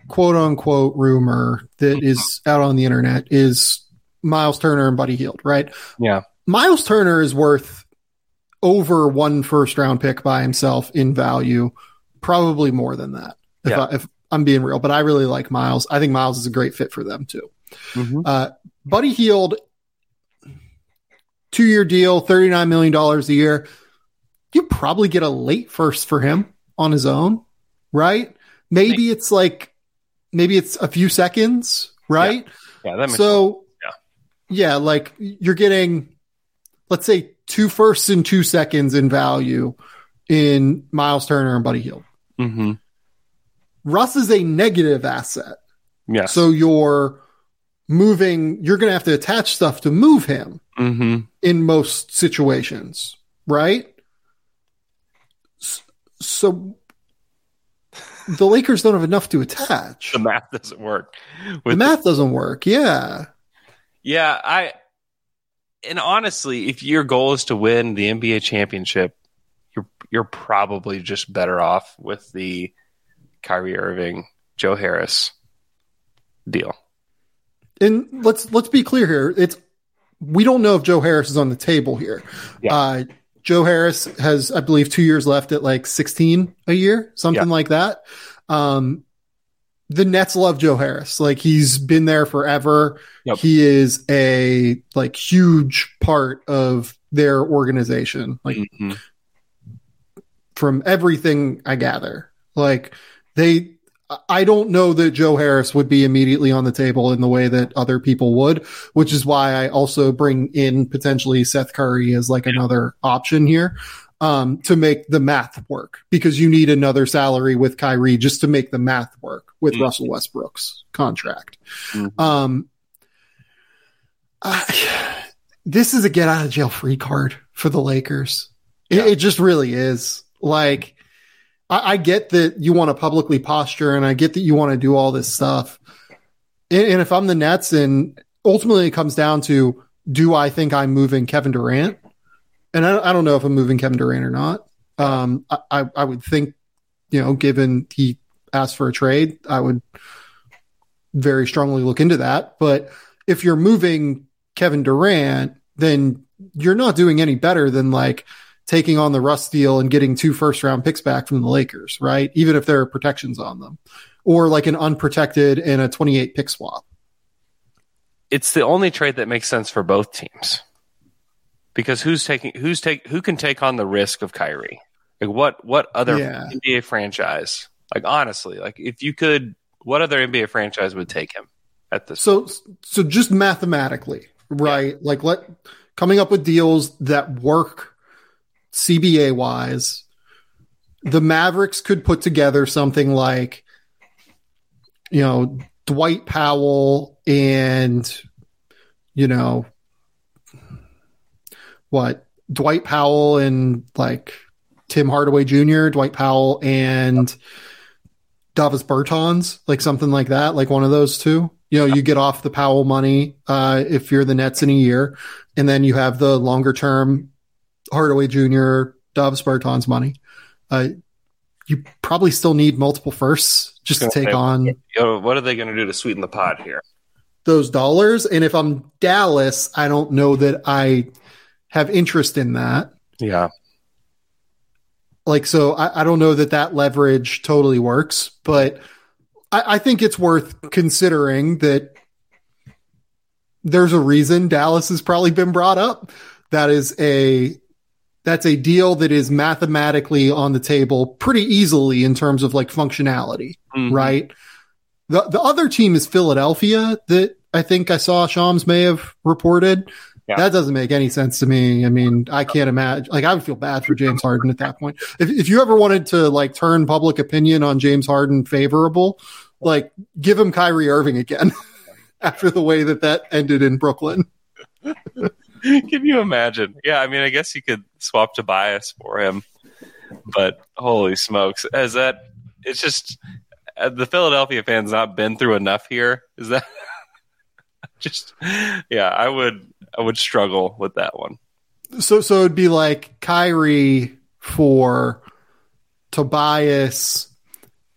quote unquote rumor that is out on the internet is Miles Turner and Buddy Hield, right? yeah, Miles Turner is worth over one first round pick by himself in value, probably more than that. If, Yeah. I, if I'm being real, but I really like Miles. I think Miles is a great fit for them too. Mhm. Uh, Buddy Hield, two year deal, $39 million a year. You probably get a late first for him on his own, right? Maybe it's like, maybe it's a few seconds, right? yeah. That makes so Yeah. yeah like you're getting let's say two firsts and two seconds in value in miles turner and buddy hield. Hmm russ is a negative asset. Yes. so you're moving you're going to have to attach stuff to move him hmm in most situations right? So the lakers don't have enough to attach. The math doesn't work. the With math doesn't work yeah. Yeah, I and honestly, if your goal is to win the NBA championship, you're you're probably just better off with the Kyrie Irving, Joe Harris deal. and let's let's be clear here. It's we don't know if Joe Harris is on the table here. Yeah. Uh, Joe Harris has, I believe, two years left at like sixteen a year, something Yeah. like that. Um, the Nets love Joe Harris. Like he's been there forever. Yep. He is a like huge part of their organization. Like Mhm. from everything I gather. Like they, I don't know that Joe Harris would be immediately on the table in the way that other people would, which is why I also bring in potentially Seth Curry as like another option here. Um, to make the math work because you need another salary with Kyrie just to make the math work with Mm. Russell Westbrook's contract. Mhm. Um, I, this is a get out of jail free card for the Lakers. It, it just really is. Like, I, I get that you want to publicly posture, and I get that you want to do all this stuff. And, and if I'm the Nets, and ultimately it comes down to, do I think I'm moving Kevin Durant? And I, I don't know if I'm moving Kevin Durant or not. Um, I, I, would think, you know, given he asked for a trade, I would very strongly look into that. But if you're moving Kevin Durant, then you're not doing any better than like taking on the Russ deal and getting two first round picks back from the Lakers, right? Even if there are protections on them, or like an unprotected and a 28 pick swap. It's the only trade that makes sense for both teams. Because who's taking who's take who can take on the risk of Kyrie? Like what what other Yeah. NBA franchise Like honestly, like if you could, what other NBA franchise would take him at this? So, so just mathematically, right? Yeah. Like let coming up with deals that work CBA wise. The Mavericks could put together something like, you know, Dwight Powell and, you know, what Dwight Powell and like Tim Hardaway Jr., Dwight Powell and Davis Bertans, like something like that, like one of those two. You know, you get off the Powell money uh, if you're the Nets in a year, and then you have the longer term Hardaway Jr., Davis Bertans money. Uh, you probably still need multiple firsts just to take say, on. What are they going to do to sweeten the pot here? Those dollars. And if I'm Dallas, I don't know that I have interest in that. Yeah. Like, so I, I don't know that that leverage totally works, but I, I think it's worth considering that there's a reason Dallas has probably been brought up. That is a that's a deal that is mathematically on the table pretty easily in terms of like functionality, mm-hmm. right? The the other team is Philadelphia that I think I saw Shams may have reported. Yeah. That doesn't make any sense to me. I mean, I can't imagine. Like, I would feel bad for James Harden at that point. If, if you ever wanted to like turn public opinion on James Harden favorable, like give him Kyrie Irving again after the way that that ended in Brooklyn. Can you imagine? Yeah, I mean, I guess you could swap Tobias for him, but holy smokes, as that it's just uh, the Philadelphia fans not been through enough here. Is that just? Yeah, I would I would struggle with that one. So so it'd be like Kyrie for Tobias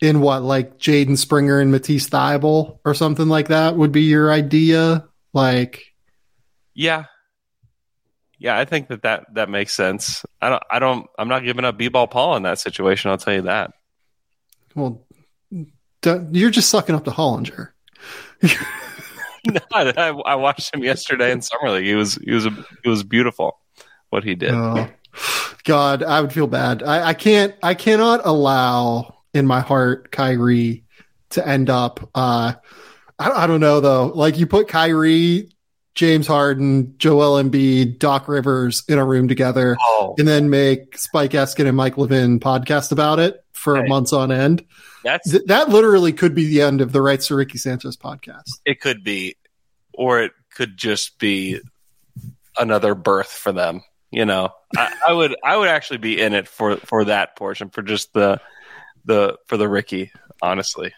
in what like Jaden Springer and Matisse Thybulle or something like that would be your idea. Like, yeah, yeah, I think that that that makes sense. I don't I don't I'm not giving up B-ball Paul in that situation. I'll tell you that. Well, you're just sucking up to Hollinger. no, I, I, watched him yesterday in summer league. He was he was a, he was beautiful what he did. Oh, God, I would feel bad. I, I can't I cannot allow in my heart Kyrie to end up. Uh, I, I don't know though. Like you put Kyrie, James Harden, Joel Embiid, Doc Rivers in a room together, oh. and then make Spike Eskin and Mike Levin podcast about it for hey. months on end. That's Th- that literally could be the end of the Rights to Ricky Sanchez podcast. It could be, or it could just be another birth for them. You know, I, I, would I would actually be in it for for that portion for just the the for the Ricky. Honestly,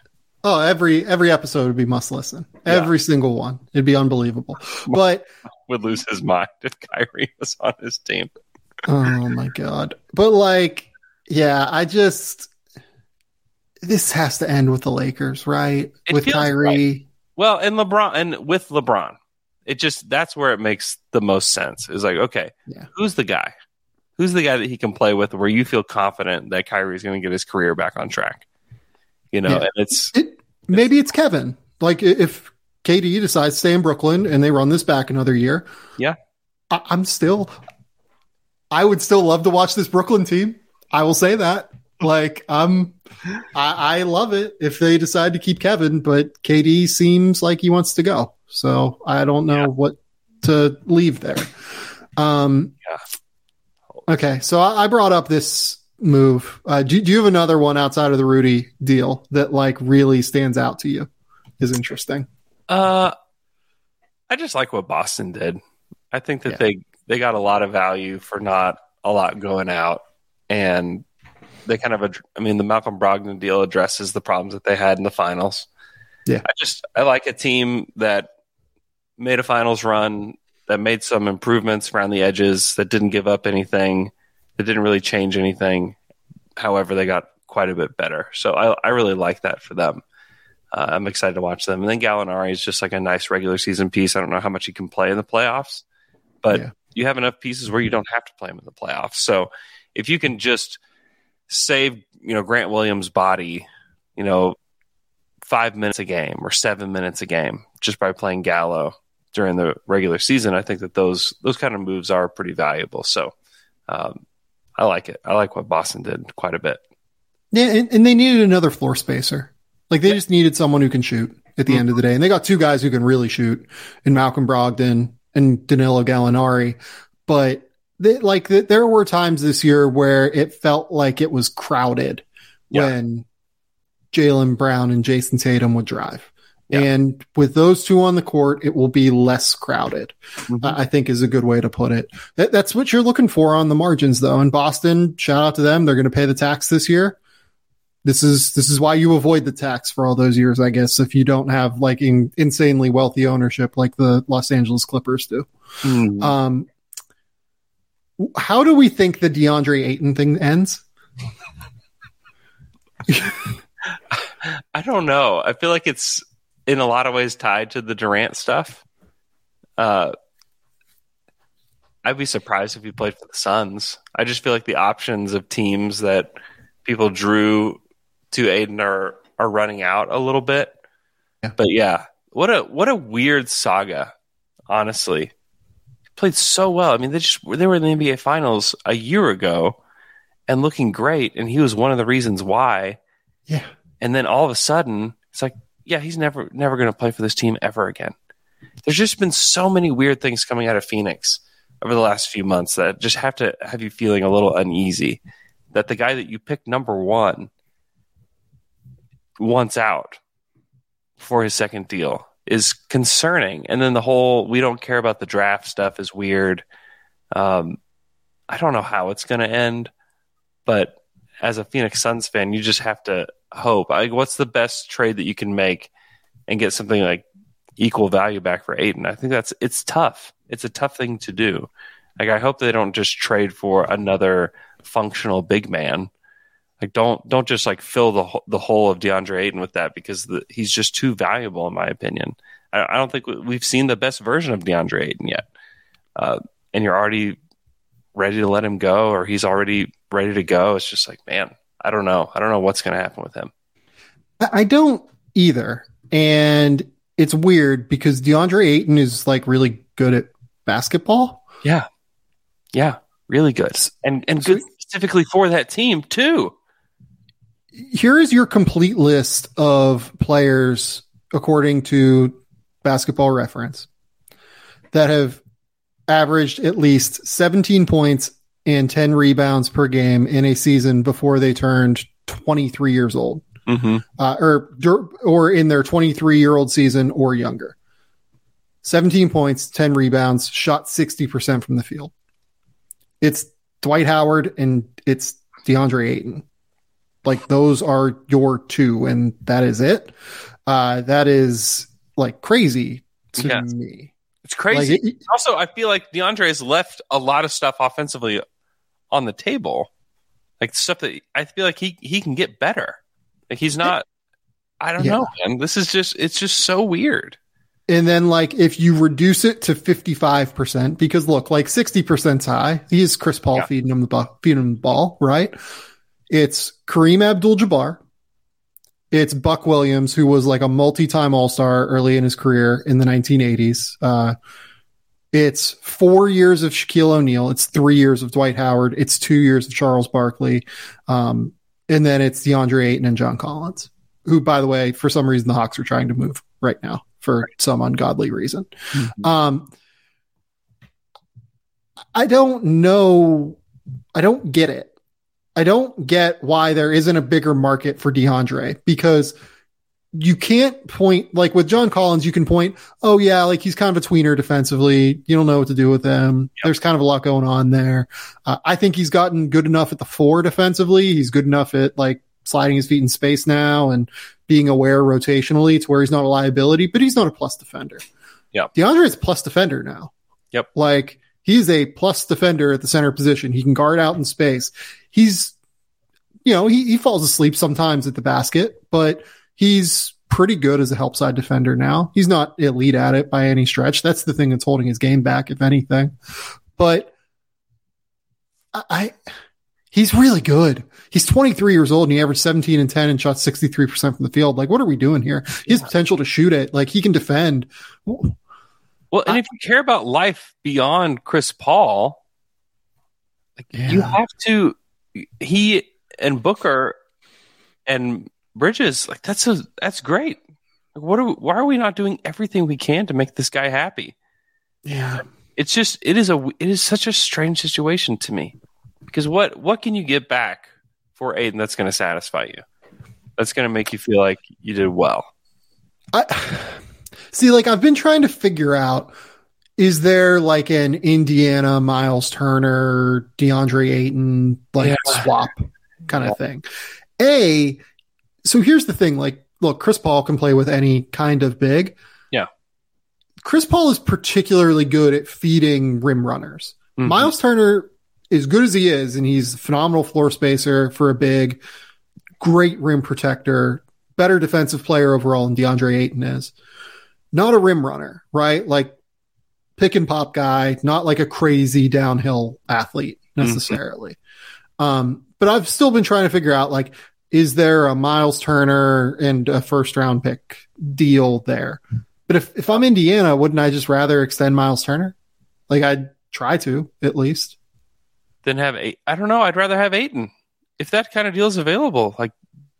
oh every every episode would be must listen. Every yeah. single one, it'd be unbelievable. But would lose his mind if Kyrie was on his team. oh my god! But like, yeah, I just this has to end with the Lakers, right? It with Kyrie. Right. Well, and LeBron and with LeBron. It just that's where it makes the most sense. It's like, okay, yeah. who's the guy? Who's the guy that he can play with where you feel confident that Kyrie is going to get his career back on track? You know, yeah. and it's, it, maybe it's Kevin. Like if KD decides to stay in Brooklyn and they run this back another year, yeah, I, I'm still, I would still love to watch this Brooklyn team. I will say that. Like I'm, I, I love it if they decide to keep Kevin, but KD seems like he wants to go. So I don't know yeah. what to leave there. Um, yeah. Okay, so I, I brought up this move. Uh, do, do you have another one outside of the Rudy deal that like really stands out to you? Is interesting. Uh, I just like what Boston did. I think that yeah. they they got a lot of value for not a lot going out, and they kind of, I mean, the Malcolm Brogdon deal addresses the problems that they had in the finals. Yeah. I just, I like a team that made a finals run, that made some improvements around the edges, that didn't give up anything, that didn't really change anything. However, they got quite a bit better. So I, I really like that for them. Uh, I'm excited to watch them. And then Gallinari is just like a nice regular season piece. I don't know how much he can play in the playoffs, but yeah. you have enough pieces where you don't have to play him in the playoffs. So if you can just save you know Grant Williams' body, you know, five minutes a game or seven minutes a game just by playing Gallo during the regular season, I think that those those kind of moves are pretty valuable. So um, I like it. I like what Boston did quite a bit. Yeah, and, and they needed another floor spacer. Like they just needed someone who can shoot at the mm-hmm. end of the day. And they got two guys who can really shoot in Malcolm Brogdon and Danilo Gallinari. But they, like the, there were times this year where it felt like it was crowded yeah. when Jaylen Brown and Jayson Tatum would drive. Yeah. And with those two on the court, it will be less crowded. Mm-hmm. I think is a good way to put it. That, that's what you're looking for on the margins, though. In Boston, shout out to them. They're going to pay the tax this year this is this is why you avoid the tax for all those years, I guess, if you don't have like in, insanely wealthy ownership like the Los Angeles Clippers do. Mm. Um, how do we think the DeAndre Ayton thing ends? I don't know. I feel like it's in a lot of ways tied to the Durant stuff. Uh, I'd be surprised if he played for the Suns. I just feel like the options of teams that people drew to Ayton are are running out a little bit. Yeah. But yeah, what a what a weird saga. Honestly, played so well. I mean, they just they were in the NBA Finals a year ago and looking great, and he was one of the reasons why. Yeah. And then all of a sudden, it's like, yeah, he's never never going to play for this team ever again. There's just been so many weird things coming out of Phoenix over the last few months that just have to have you feeling a little uneasy. That the guy that you picked number one wants out for his second deal is concerning. And then the whole we don't care about the draft stuff is weird. Um, I don't know how it's going to end, but as a Phoenix Suns fan, you just have to hope. Like, what's the best trade that you can make and get something like equal value back for Ayton? I think that's it's tough. It's a tough thing to do. Like, I hope they don't just trade for another functional big man like don't don't just like fill the the hole of DeAndre Ayton with that because the, he's just too valuable in my opinion. I, I, don't think we've seen the best version of DeAndre Ayton yet, uh, and you're already ready to let him go, or he's already ready to go. It's just like man, I don't know. I don't know what's going to happen with him. I don't either, and it's weird because DeAndre Ayton is like really good at basketball. Yeah, yeah, really good, and and good specifically for that team too here is your complete list of players according to basketball reference that have averaged at least 17 points and 10 rebounds per game in a season before they turned 23 years old. Mm-hmm. uh, or or in their 23 year old season or younger. 17 points 10 rebounds shot 60% from the field. It's dwight howard and it's deandre ayton like those are your two, and that is it. Uh, that is like crazy to me. It's crazy. Like, it, also, I feel like DeAndre has left a lot of stuff offensively on the table, like stuff that I feel like he he can get better. Like he's not. I don't yeah. know, man. This is just it's just so weird. And then like if you reduce it to 55%, because look, like 60% high, he's Chris Paul yeah. feeding him the ball, feeding him the ball, right? It's Kareem Abdul Jabbar. It's Buck Williams, who was like a multi time All Star early in his career in the 1980s. Uh, it's four years of Shaquille O'Neal. It's three years of Dwight Howard. It's two years of Charles Barkley. Um, and then it's DeAndre Ayton and John Collins, who, by the way, for some reason, the Hawks are trying to move right now for some ungodly reason. Mm-hmm. Um, I don't know. I don't get it. I don't get why there isn't a bigger market for DeAndre because you can't point like with John Collins, you can point, oh yeah, like he's kind of a tweener defensively. You don't know what to do with him. Yep. There's kind of a lot going on there. Uh, I think he's gotten good enough at the four defensively. He's good enough at like sliding his feet in space now and being aware rotationally to where he's not a liability, but he's not a plus defender. Yeah. DeAndre is a plus defender now. Yep. Like he's a plus defender at the center position. He can guard out in space he's, you know, he, he falls asleep sometimes at the basket, but he's pretty good as a help side defender now. He's not elite at it by any stretch. That's the thing that's holding his game back, if anything. But I, I he's really good. He's 23 years old and he averaged 17 and 10 and shot 63% from the field. Like, what are we doing here? He has potential to shoot it. Like, he can defend. Well, and if you care about life beyond Chris Paul, like, yeah. you have to he and Booker and Bridges, like that's a that's great. Like, what are we, why are we not doing everything we can to make this guy happy? Yeah. It's just it is a it is such a strange situation to me because what what can you get back for Ayton that's going to satisfy you? That's going to make you feel like you did well. I see. Like I've been trying to figure out: is there like an Indiana Miles Turner, DeAndre Ayton like Yeah. swap kind of thing? A. So here's the thing: like, look, Chris Paul can play with any kind of big. Yeah. Chris Paul is particularly good at feeding rim runners. Mhm. Miles Turner, as good as he is, and he's a phenomenal floor spacer for a big, great rim protector, better defensive player overall than DeAndre Ayton is. Not a rim runner, right? Like pick and pop guy, not like a crazy downhill athlete necessarily. Um, but I've still been trying to figure out like, is there a Miles Turner and a first round pick deal there? But if, if I'm Indiana, wouldn't I just rather extend Miles Turner? Like I'd try to at least. Then have eight. I don't know. I'd rather have Ayton if that kind of deal is available. Like,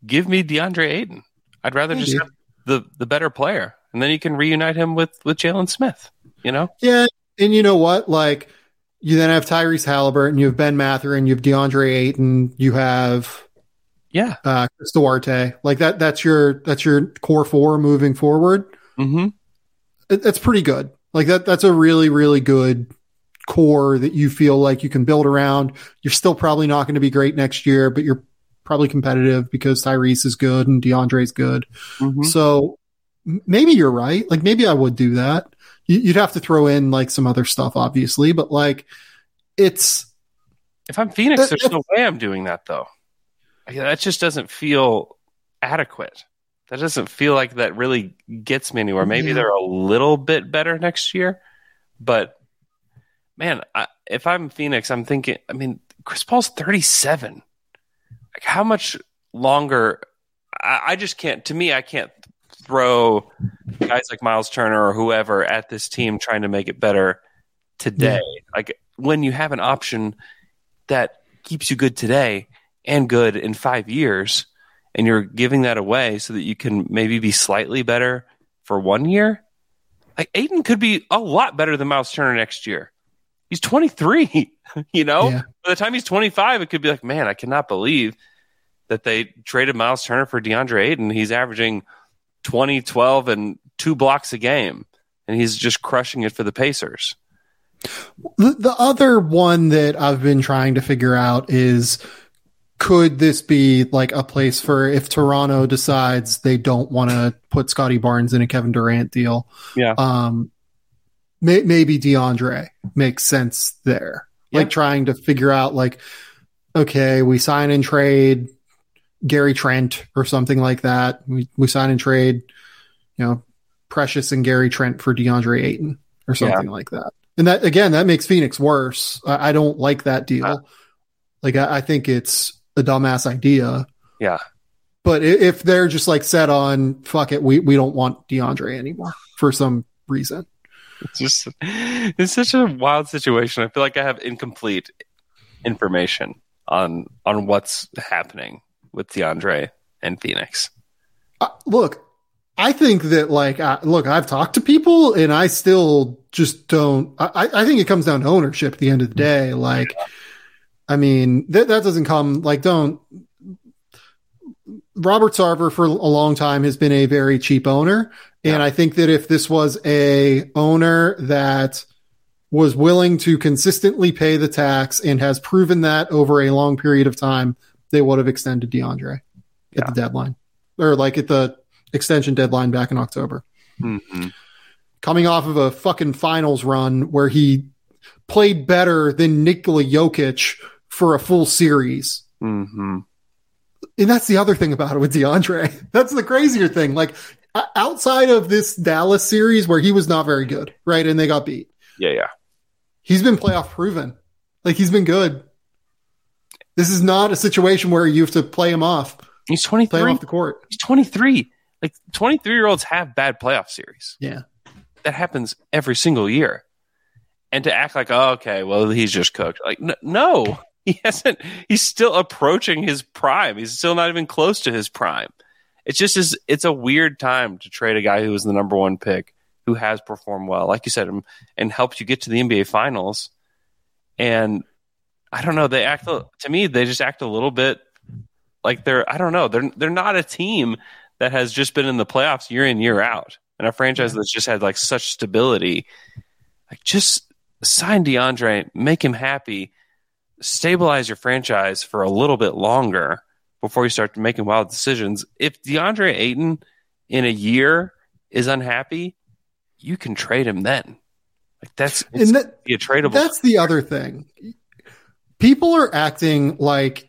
give me DeAndre Ayton. I'd rather just have the the better player, and then you can reunite him with with Jalen Smith. You know, Yeah, and you know what? Like, you then have Tyrese Halliburton, you have Ben Mathurin, you have DeAndre Ayton, you have yeah. uh, Chris Duarte. Like that. That's your that's your core four moving forward. Mm-hmm. It, that's pretty good. Like that. That's a really really good core that you feel like you can build around. You're still probably not going to be great next year, but you're probably competitive because Tyrese is good and DeAndre's good. Mm-hmm. So maybe you're right. Like maybe I would do that. You- You'd have to throw in like some other stuff, obviously, but like it's If I'm Phoenix, That- there's no way I'm doing that though. Like, That just doesn't feel adequate. That doesn't feel like that really gets me anywhere. Maybe Yeah. they're a little bit better next year, but man, I, if I'm Phoenix, I'm thinking. I mean, Chris Paul's 37. Like, how much longer? I, I just can't. To me, I can't throw guys like Miles Turner or whoever at this team trying to make it better today. Like when you have an option that keeps you good today and good in five years, and you're giving that away so that you can maybe be slightly better for one year. Like Ayton could be a lot better than Miles Turner next year. He's 23, you know? Yeah. By the time he's 25, it could be like, man, I cannot believe that they traded Miles Turner for DeAndre Ayton. He's averaging 20, 12, and two blocks a game, and he's just crushing it for the Pacers. the, the other one that I've been trying to figure out is could this be like a place for if Toronto decides they don't want to put Scottie Barnes in a Kevin Durant deal? Yeah. Um, may, maybe DeAndre makes sense there. Yeah. Like trying to figure out like, okay, we sign and trade Gary Trent or something like that. We we sign and trade, you know, Precious and Gary Trent for DeAndre Ayton or something like that. And that again, that makes Phoenix worse. I, I don't like that deal. Uh. like I, I think it's a dumbass idea. Yeah. But if they're just like set on fuck it, we we don't want DeAndre anymore for some reason. It's just it's such a wild situation. I feel like I have incomplete information on on what's happening with DeAndre and Phoenix. Uh, look, I think that like uh, look, I've talked to people and I still just don't. I, I think it comes down to ownership at the end of the day. Like, I mean that that doesn't come like don't. Robert Sarver for a long time has been a very cheap owner, and I think that if this was a owner that was willing to consistently pay the tax and has proven that over a long period of time, they would have extended DeAndre Yeah. at the deadline or like at the extension deadline back in October. Mm-hmm. Coming off of a fucking finals run where he played better than Nikola Jokic for a full series. Mm-hmm. And that's the other thing about it with DeAndre. That's the crazier thing. Like outside of this Dallas series where he was not very good, right? And they got beat. Yeah, yeah. He's been playoff proven. Like he's been good. This is not a situation where you have to play him off, He's 23. play him off the court. He's 23. Like 23 year olds have bad playoff series. Yeah. That happens every single year. And to act like, oh, okay, well, he's just cooked. Like, no, he hasn't. He's still approaching his prime. He's still not even close to his prime. It's just is. It's a weird time to trade a guy who was the number one pick, who has performed well, like you said, and helped you get to the NBA Finals. And I don't know. They act to me. They just act a little bit like they're. I don't know. They're they're not a team that has just been in the playoffs year in year out, and a franchise that's just had like such stability. Like just sign DeAndre, make him happy, stabilize your franchise for a little bit longer before you start making wild decisions. If DeAndre Ayton in a year is unhappy, you can trade him then. Like that's that, a tradable. That's the other thing. People are acting like,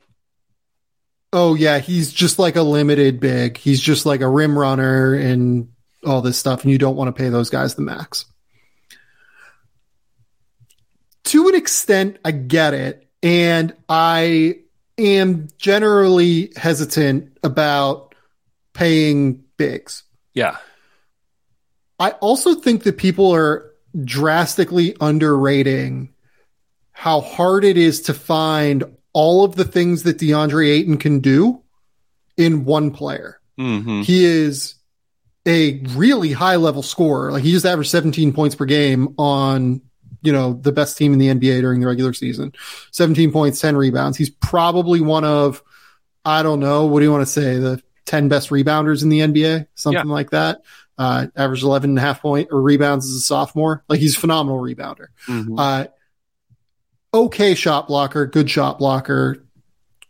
oh yeah, he's just like a limited big. He's just like a rim runner and all this stuff, and you don't want to pay those guys the max. To an extent, I get it, and I am generally hesitant about paying bigs. Yeah. I also think that people are drastically underrating how hard it is to find all of the things that DeAndre Ayton can do in one player. Mm-hmm. He is a really high level scorer. Like he just averaged 17 points per game on, you know, the best team in the NBA during the regular season. 17 points, 10 rebounds. He's probably one of, I don't know, what do you want to say? The 10 best rebounders in the NBA, something yeah. like that. Uh, averaged 11 and a half point or rebounds as a sophomore. Like he's a phenomenal rebounder. Mm-hmm. Uh, okay shot blocker, good shot blocker,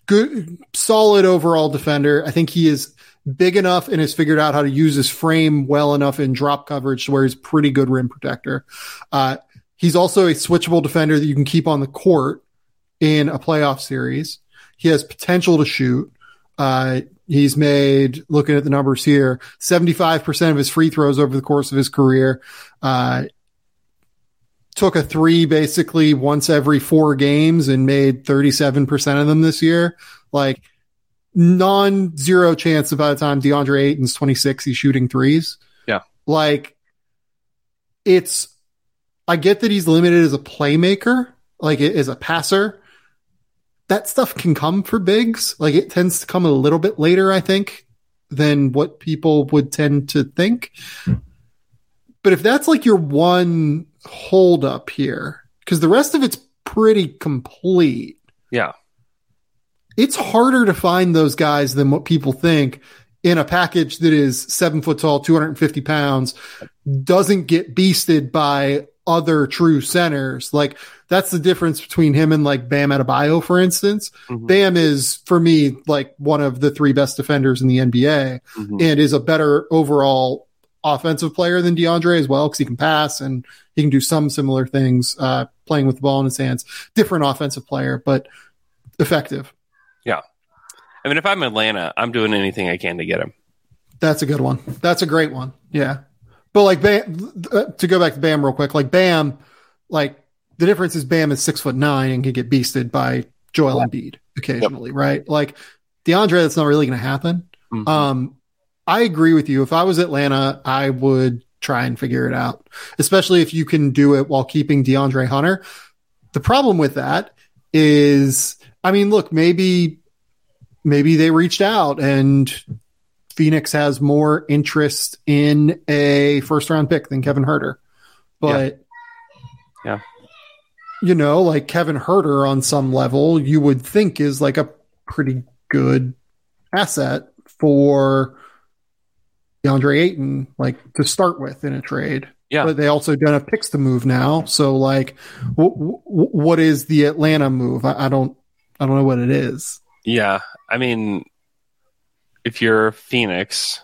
good, solid overall defender. I think he is big enough and has figured out how to use his frame well enough in drop coverage to where he's pretty good rim protector. Uh, he's also a switchable defender that you can keep on the court in a playoff series. He has potential to shoot. Uh, he's made, looking at the numbers here, 75% of his free throws over the course of his career. Uh, took a three basically once every four games and made 37% of them this year. Like non zero chance that by the time DeAndre Ayton's 26, he's shooting threes. Yeah. Like it's, I get that he's limited as a playmaker, like as a passer. That stuff can come for bigs. Like it tends to come a little bit later, I think, than what people would tend to think. Hmm. But if that's like your one hold up here because the rest of it's pretty complete. Yeah. It's harder to find those guys than what people think in a package that is seven foot tall, 250 pounds, doesn't get beasted by other true centers. Like that's the difference between him and like Bam Adebayo, for instance. Mm-hmm. Bam is for me like one of the three best defenders in the NBA mm-hmm. and is a better overall offensive player than DeAndre as well because he can pass and he can do some similar things uh, playing with the ball in his hands. Different offensive player, but effective. Yeah. I mean, if I'm Atlanta, I'm doing anything I can to get him. That's a good one. That's a great one. Yeah. But like Bam, uh, to go back to Bam real quick, like Bam, like the difference is Bam is six foot nine and can get beasted by Joel. Embiid occasionally, yep. right? Like DeAndre, that's not really going to happen. Mm-hmm. Um, I agree with you. If I was Atlanta, I would try and figure it out, especially if you can do it while keeping DeAndre Hunter. The problem with that is, I mean, look, maybe, maybe they reached out and Phoenix has more interest in a first round pick than Kevin Huerter. But, yeah. yeah. You know, like Kevin Huerter on some level, you would think is like a pretty good asset for DeAndre Ayton, like to start with in a trade. Yeah. But they also don't have picks to move now. So like, w- w- what is the Atlanta move? I-, I don't, I don't know what it is. Yeah. I mean, if you're Phoenix,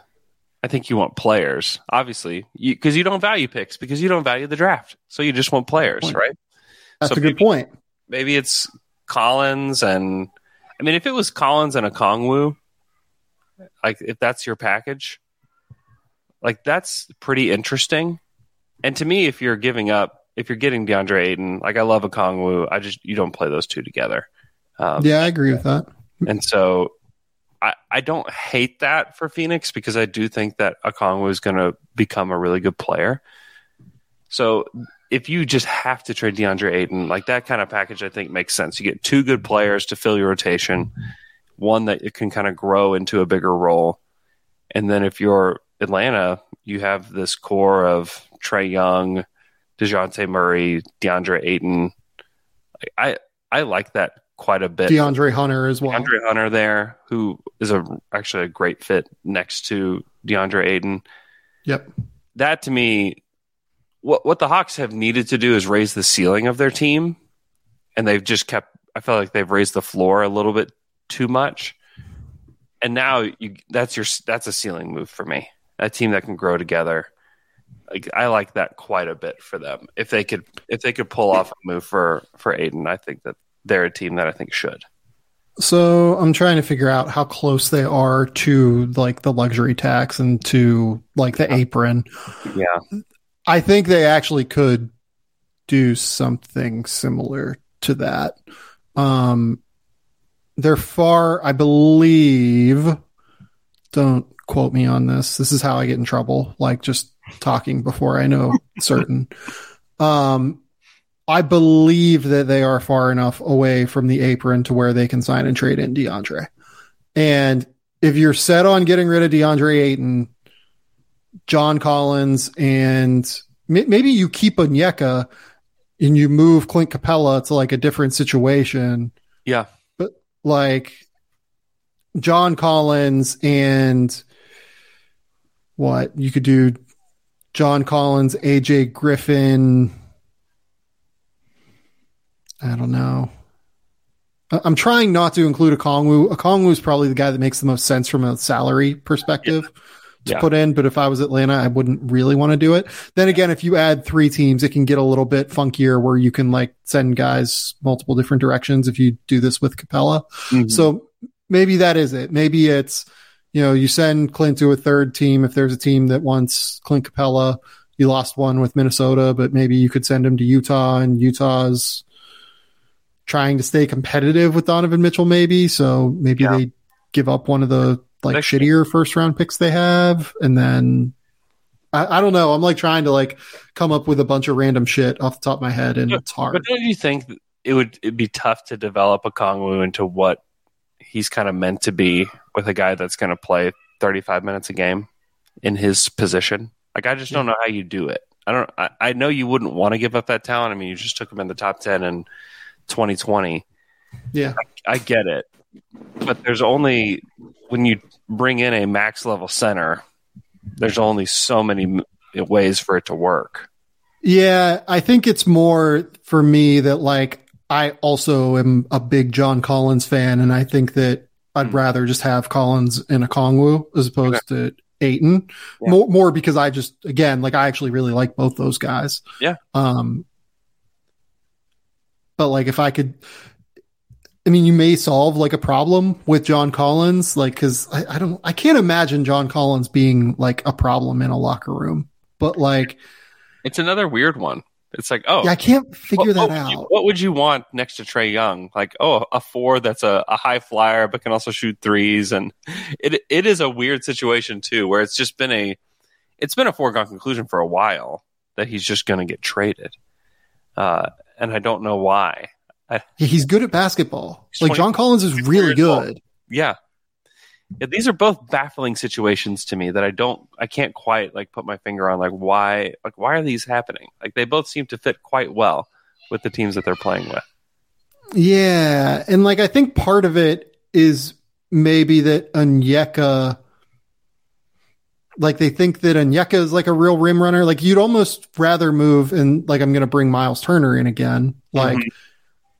I think you want players, obviously, because you, you, don't value picks because you don't value the draft. So you just want players, right? That's so a good point. Maybe it's Collins and I mean, if it was Collins and Okongwu, like if that's your package, like that's pretty interesting. And to me, if you're giving up, if you're getting DeAndre Ayton, like I love Okongwu, I just you don't play those two together. Um, yeah, I agree with that. And so I, I don't hate that for Phoenix because I do think that Okongwu is going to become a really good player. So if you just have to trade DeAndre Ayton, like that kind of package, I think makes sense. You get two good players to fill your rotation, one that it can kind of grow into a bigger role, and then if you're Atlanta, you have this core of Trae Young, Dejounte Murray, DeAndre Ayton. I I like that quite a bit. DeAndre Hunter as well. DeAndre Hunter there, who is a actually a great fit next to DeAndre Ayton. Yep. That to me what what the Hawks have needed to do is raise the ceiling of their team, and they've just kept. I feel like they've raised the floor a little bit too much, and now you that's your that's a ceiling move for me. A team that can grow together. Like, I like that quite a bit for them. If they could if they could pull off a move for for Ayton, I think that they're a team that I think should. So I'm trying to figure out how close they are to like the luxury tax and to like the apron. Yeah. I think they actually could do something similar to that. Um, they're far, I believe. Don't quote me on this. This is how I get in trouble. Like just talking before I know certain. Um, I believe that they are far enough away from the apron to where they can sign and trade in DeAndre. And if you're set on getting rid of DeAndre Ayton, John Collins, and maybe you keep Onyeka and you move Clint Capela to like a different situation. Yeah. But like John Collins and what you could do John Collins, AJ Griffin. I don't know. I'm trying not to include Okongwu. A Kongwu is probably the guy that makes the most sense from a salary perspective. Yeah to yeah. put in, but if I was Atlanta, I wouldn't really want to do it. Then again, if you add three teams, it can get a little bit funkier where you can like send guys multiple different directions if you do this with Capela. Mm-hmm. So maybe that is it. Maybe it's, you know, you send Clint to a third team if there's a team that wants Clint Capela. You lost one with Minnesota, but maybe you could send him to Utah and Utah's trying to stay competitive with Donovan Mitchell, maybe. So maybe yeah. they give up one of the like shittier first round picks they have, and then I, I, don't know. I'm like trying to like come up with a bunch of random shit off the top of my head, and it's hard. But don't you think it would it'd be tough to develop Okongwu into what he's kind of meant to be with a guy that's going to play 35 minutes a game in his position? Like I just don't know how you do it. I don't. I, I know you wouldn't want to give up that talent. I mean, you just took him in the top 10 in 2020. Yeah, I, I get it, but there's only when you bring in a max level center, there's only so many ways for it to work. Yeah, I think it's more for me that like I also am a big John Collins fan, and I think that I'd mm. rather just have Collins in a Okongwu as opposed okay. to Ayton. Yeah. More, more because I just again like I actually really like both those guys. Yeah. Um. But like if I could I mean, you may solve like a problem with John Collins, like, cause I, I, don't, I can't imagine John Collins being like a problem in a locker room, but like, it's another weird one. It's like, oh, yeah, I can't figure what, that what out. You, what would you want next to Trae Young? Like, oh, a four that's a, a high flyer, but can also shoot threes. And it, it is a weird situation too, where it's just been a, it's been a foregone conclusion for a while that he's just going to get traded. Uh, and I don't know why. I, he's good at basketball. Like John Collins is really good. Yeah. Yeah. These are both baffling situations to me that I don't, I can't quite like put my finger on. Like why, like why are these happening? Like they both seem to fit quite well with the teams that they're playing with. Yeah, and like I think part of it is maybe that Onyeka like they think that Onyeka is like a real rim runner. Like you'd almost rather move and like I'm going to bring Miles Turner in again. Like mm-hmm.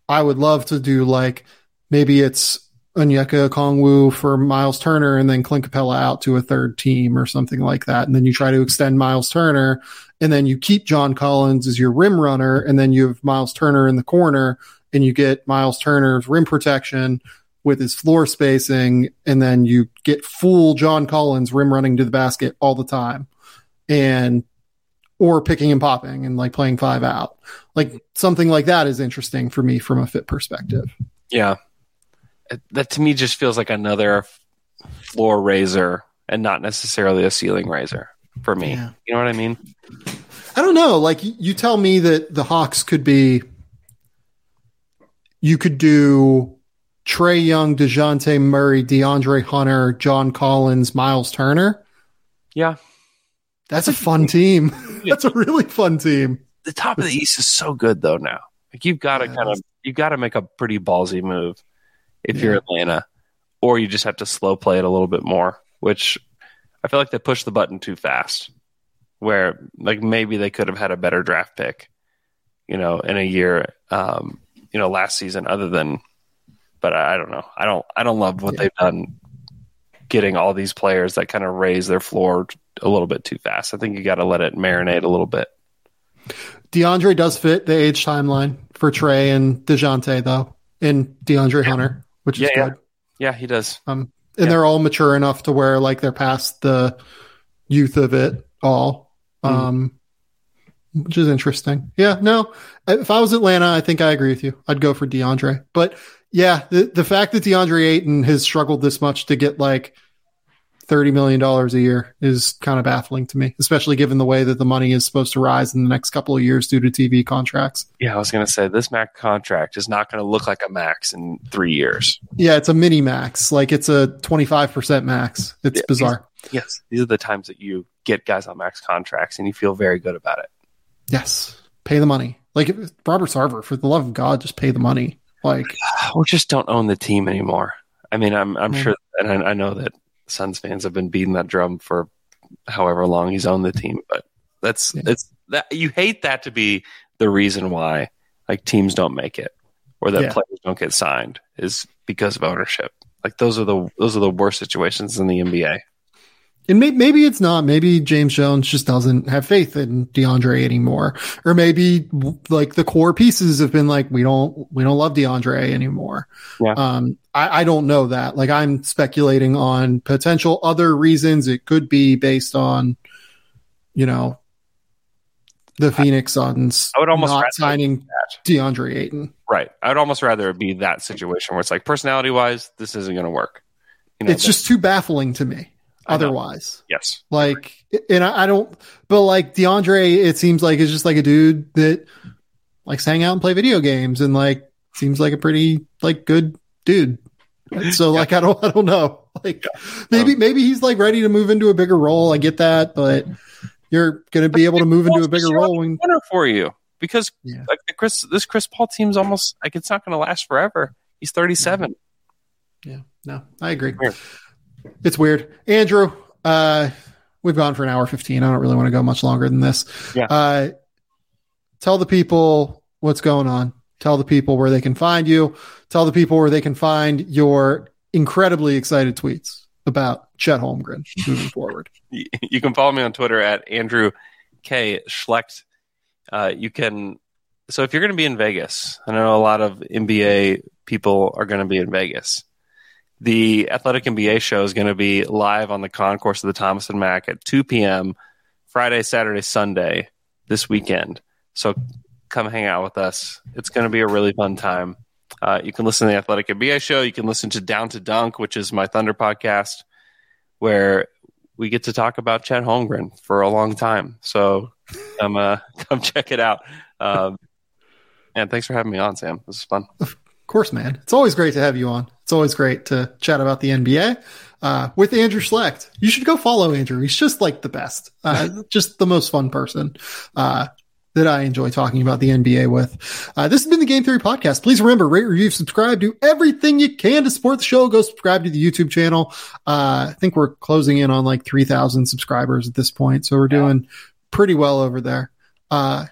I would love to do like maybe it's Onyeka Okongwu for Miles Turner and then Clint Capela out to a third team or something like that. And then you try to extend Miles Turner and then you keep John Collins as your rim runner and then you have Miles Turner in the corner and you get Miles Turner's rim protection with his floor spacing and then you get full John Collins rim running to the basket all the time. And or picking and popping and like playing five out. Like something like that is interesting for me from a fit perspective. Yeah. That to me just feels like another floor raiser and not necessarily a ceiling raiser for me. Yeah. You know what I mean? I don't know. Like you tell me that the Hawks could be. You could do Trae Young, Dejounte Murray, DeAndre Hunter, John Collins, Miles Turner. Yeah. That's a fun team. That's a really fun team. The top of the East is so good though now. Like you've got to Yeah, kind of you've got to make a pretty ballsy move if you're Atlanta, or you just have to slow play it a little bit more. Which I feel like they pushed the button too fast. Where like maybe they could have had a better draft pick, you know, in a year, um, you know, last season. Other than, but I, I don't know. I don't. I don't love what Yeah. they've done, getting all these players that kind of raise their floor a little bit too fast. I think you got to let it marinate a little bit. DeAndre does fit the age timeline for Trae and DeJounte, though, and DeAndre Hunter, which is Yeah, yeah. good. Yeah, he does. Um, and Yeah. they're all mature enough to where like they're past the youth of it all. Mm-hmm. Um, which is interesting. Yeah, no, if I was Atlanta, I think I agree with you. I'd go for DeAndre. But yeah, the the fact that DeAndre Ayton has struggled this much to get like thirty million dollars a year is kind of baffling to me, especially given the way that the money is supposed to rise in the next couple of years due to TV contracts. Yeah, I was going to say this max contract is not going to look like a max in three years. Yeah, it's a mini max, like it's a twenty five percent max. It's Yeah, bizarre. Yes, these are the times that you get guys on max contracts and you feel very good about it. Yes, pay the money. Like Robert Sarver, for the love of God, just pay the money. Like We just don't own the team anymore. I mean, I'm I'm Yeah. sure, and I, I know that Suns fans have been beating that drum for however long he's owned the team, but that's Yeah. it's that you hate that to be the reason why like teams don't make it or that Yeah. players don't get signed is because of ownership. Like those are the those are the worst situations in the NBA. And may- maybe it's not. Maybe James Jones just doesn't have faith in DeAndre anymore, or maybe like the core pieces have been like, we don't, we don't love DeAndre anymore. Yeah. Um, I, I don't know that. Like I'm speculating on potential other reasons. It could be based on, you know, the Phoenix Suns I would almost not signing. DeAndre Ayton. Right. I would almost rather it be that situation where it's like personality wise, this isn't going to work. You know, It's just too baffling to me. Otherwise. yes. Like, and I, I don't, but like DeAndre, it seems like is just like a dude that likes to hang out and play video games and like seems like a pretty like good dude. So like, I don't, I don't know. Like maybe, Um, maybe he's like ready to move into a bigger role. I get that, but you're going to be able to move into a bigger role when, winner for you because Yeah. like the Chris, this Chris Paul team's almost like it's not going to last forever. He's 37. yeah, no, I agree. Weird. It's weird. Andrew, uh, we've gone for an hour 15. I don't really want to go much longer than this. Yeah. Uh, tell the people what's going on. Tell the people where they can find you. Tell the people where they can find your incredibly excited tweets about Chet Holmgren moving forward. You can follow me on Twitter at Andrew K Schlecht. Uh, you can. So if you're going to be in Vegas, I know a lot of NBA people are going to be in Vegas. The Athletic NBA show is going to be live on the concourse of the Thomas and Mack at 2 p.m. Friday, Saturday, Sunday this weekend. So come hang out with us. It's going to be a really fun time. Uh, you can listen to the Athletic NBA show. You can listen to Down to Dunk, which is my Thunder podcast, where we get to talk about Chet Holmgren for a long time. So come uh, come check it out. Um, and thanks for having me on, Sam. This is fun. Of course, man. It's always great to have you on. It's always great to chat about the NBA uh, with Andrew Schlecht. You should go follow Andrew. He's just like the best, uh, just the most fun person uh, that I enjoy talking about the NBA with. Uh, this has been the Game Theory Podcast. Please remember, rate, review, subscribe, do everything you can to support the show. Go subscribe to the YouTube channel. Uh, I think we're closing in on like 3,000 subscribers at this point. So we're doing pretty well over there. Uh,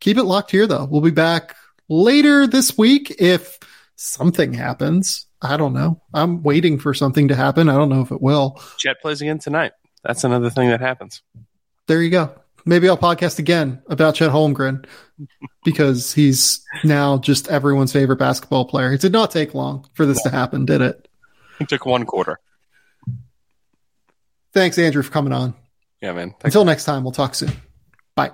keep it locked here, though. We'll be back later this week if something happens. I don't know. I'm waiting for something to happen. I don't know if it will. Chet plays again tonight. That's another thing that happens. There you go. Maybe I'll podcast again about Chet Holmgren because he's now just everyone's favorite basketball player. It did not take long for this to happen, did it? It took one quarter. Thanks, Andrew, for coming on. Yeah, man. Thanks. Until next time, we'll talk soon. Bye.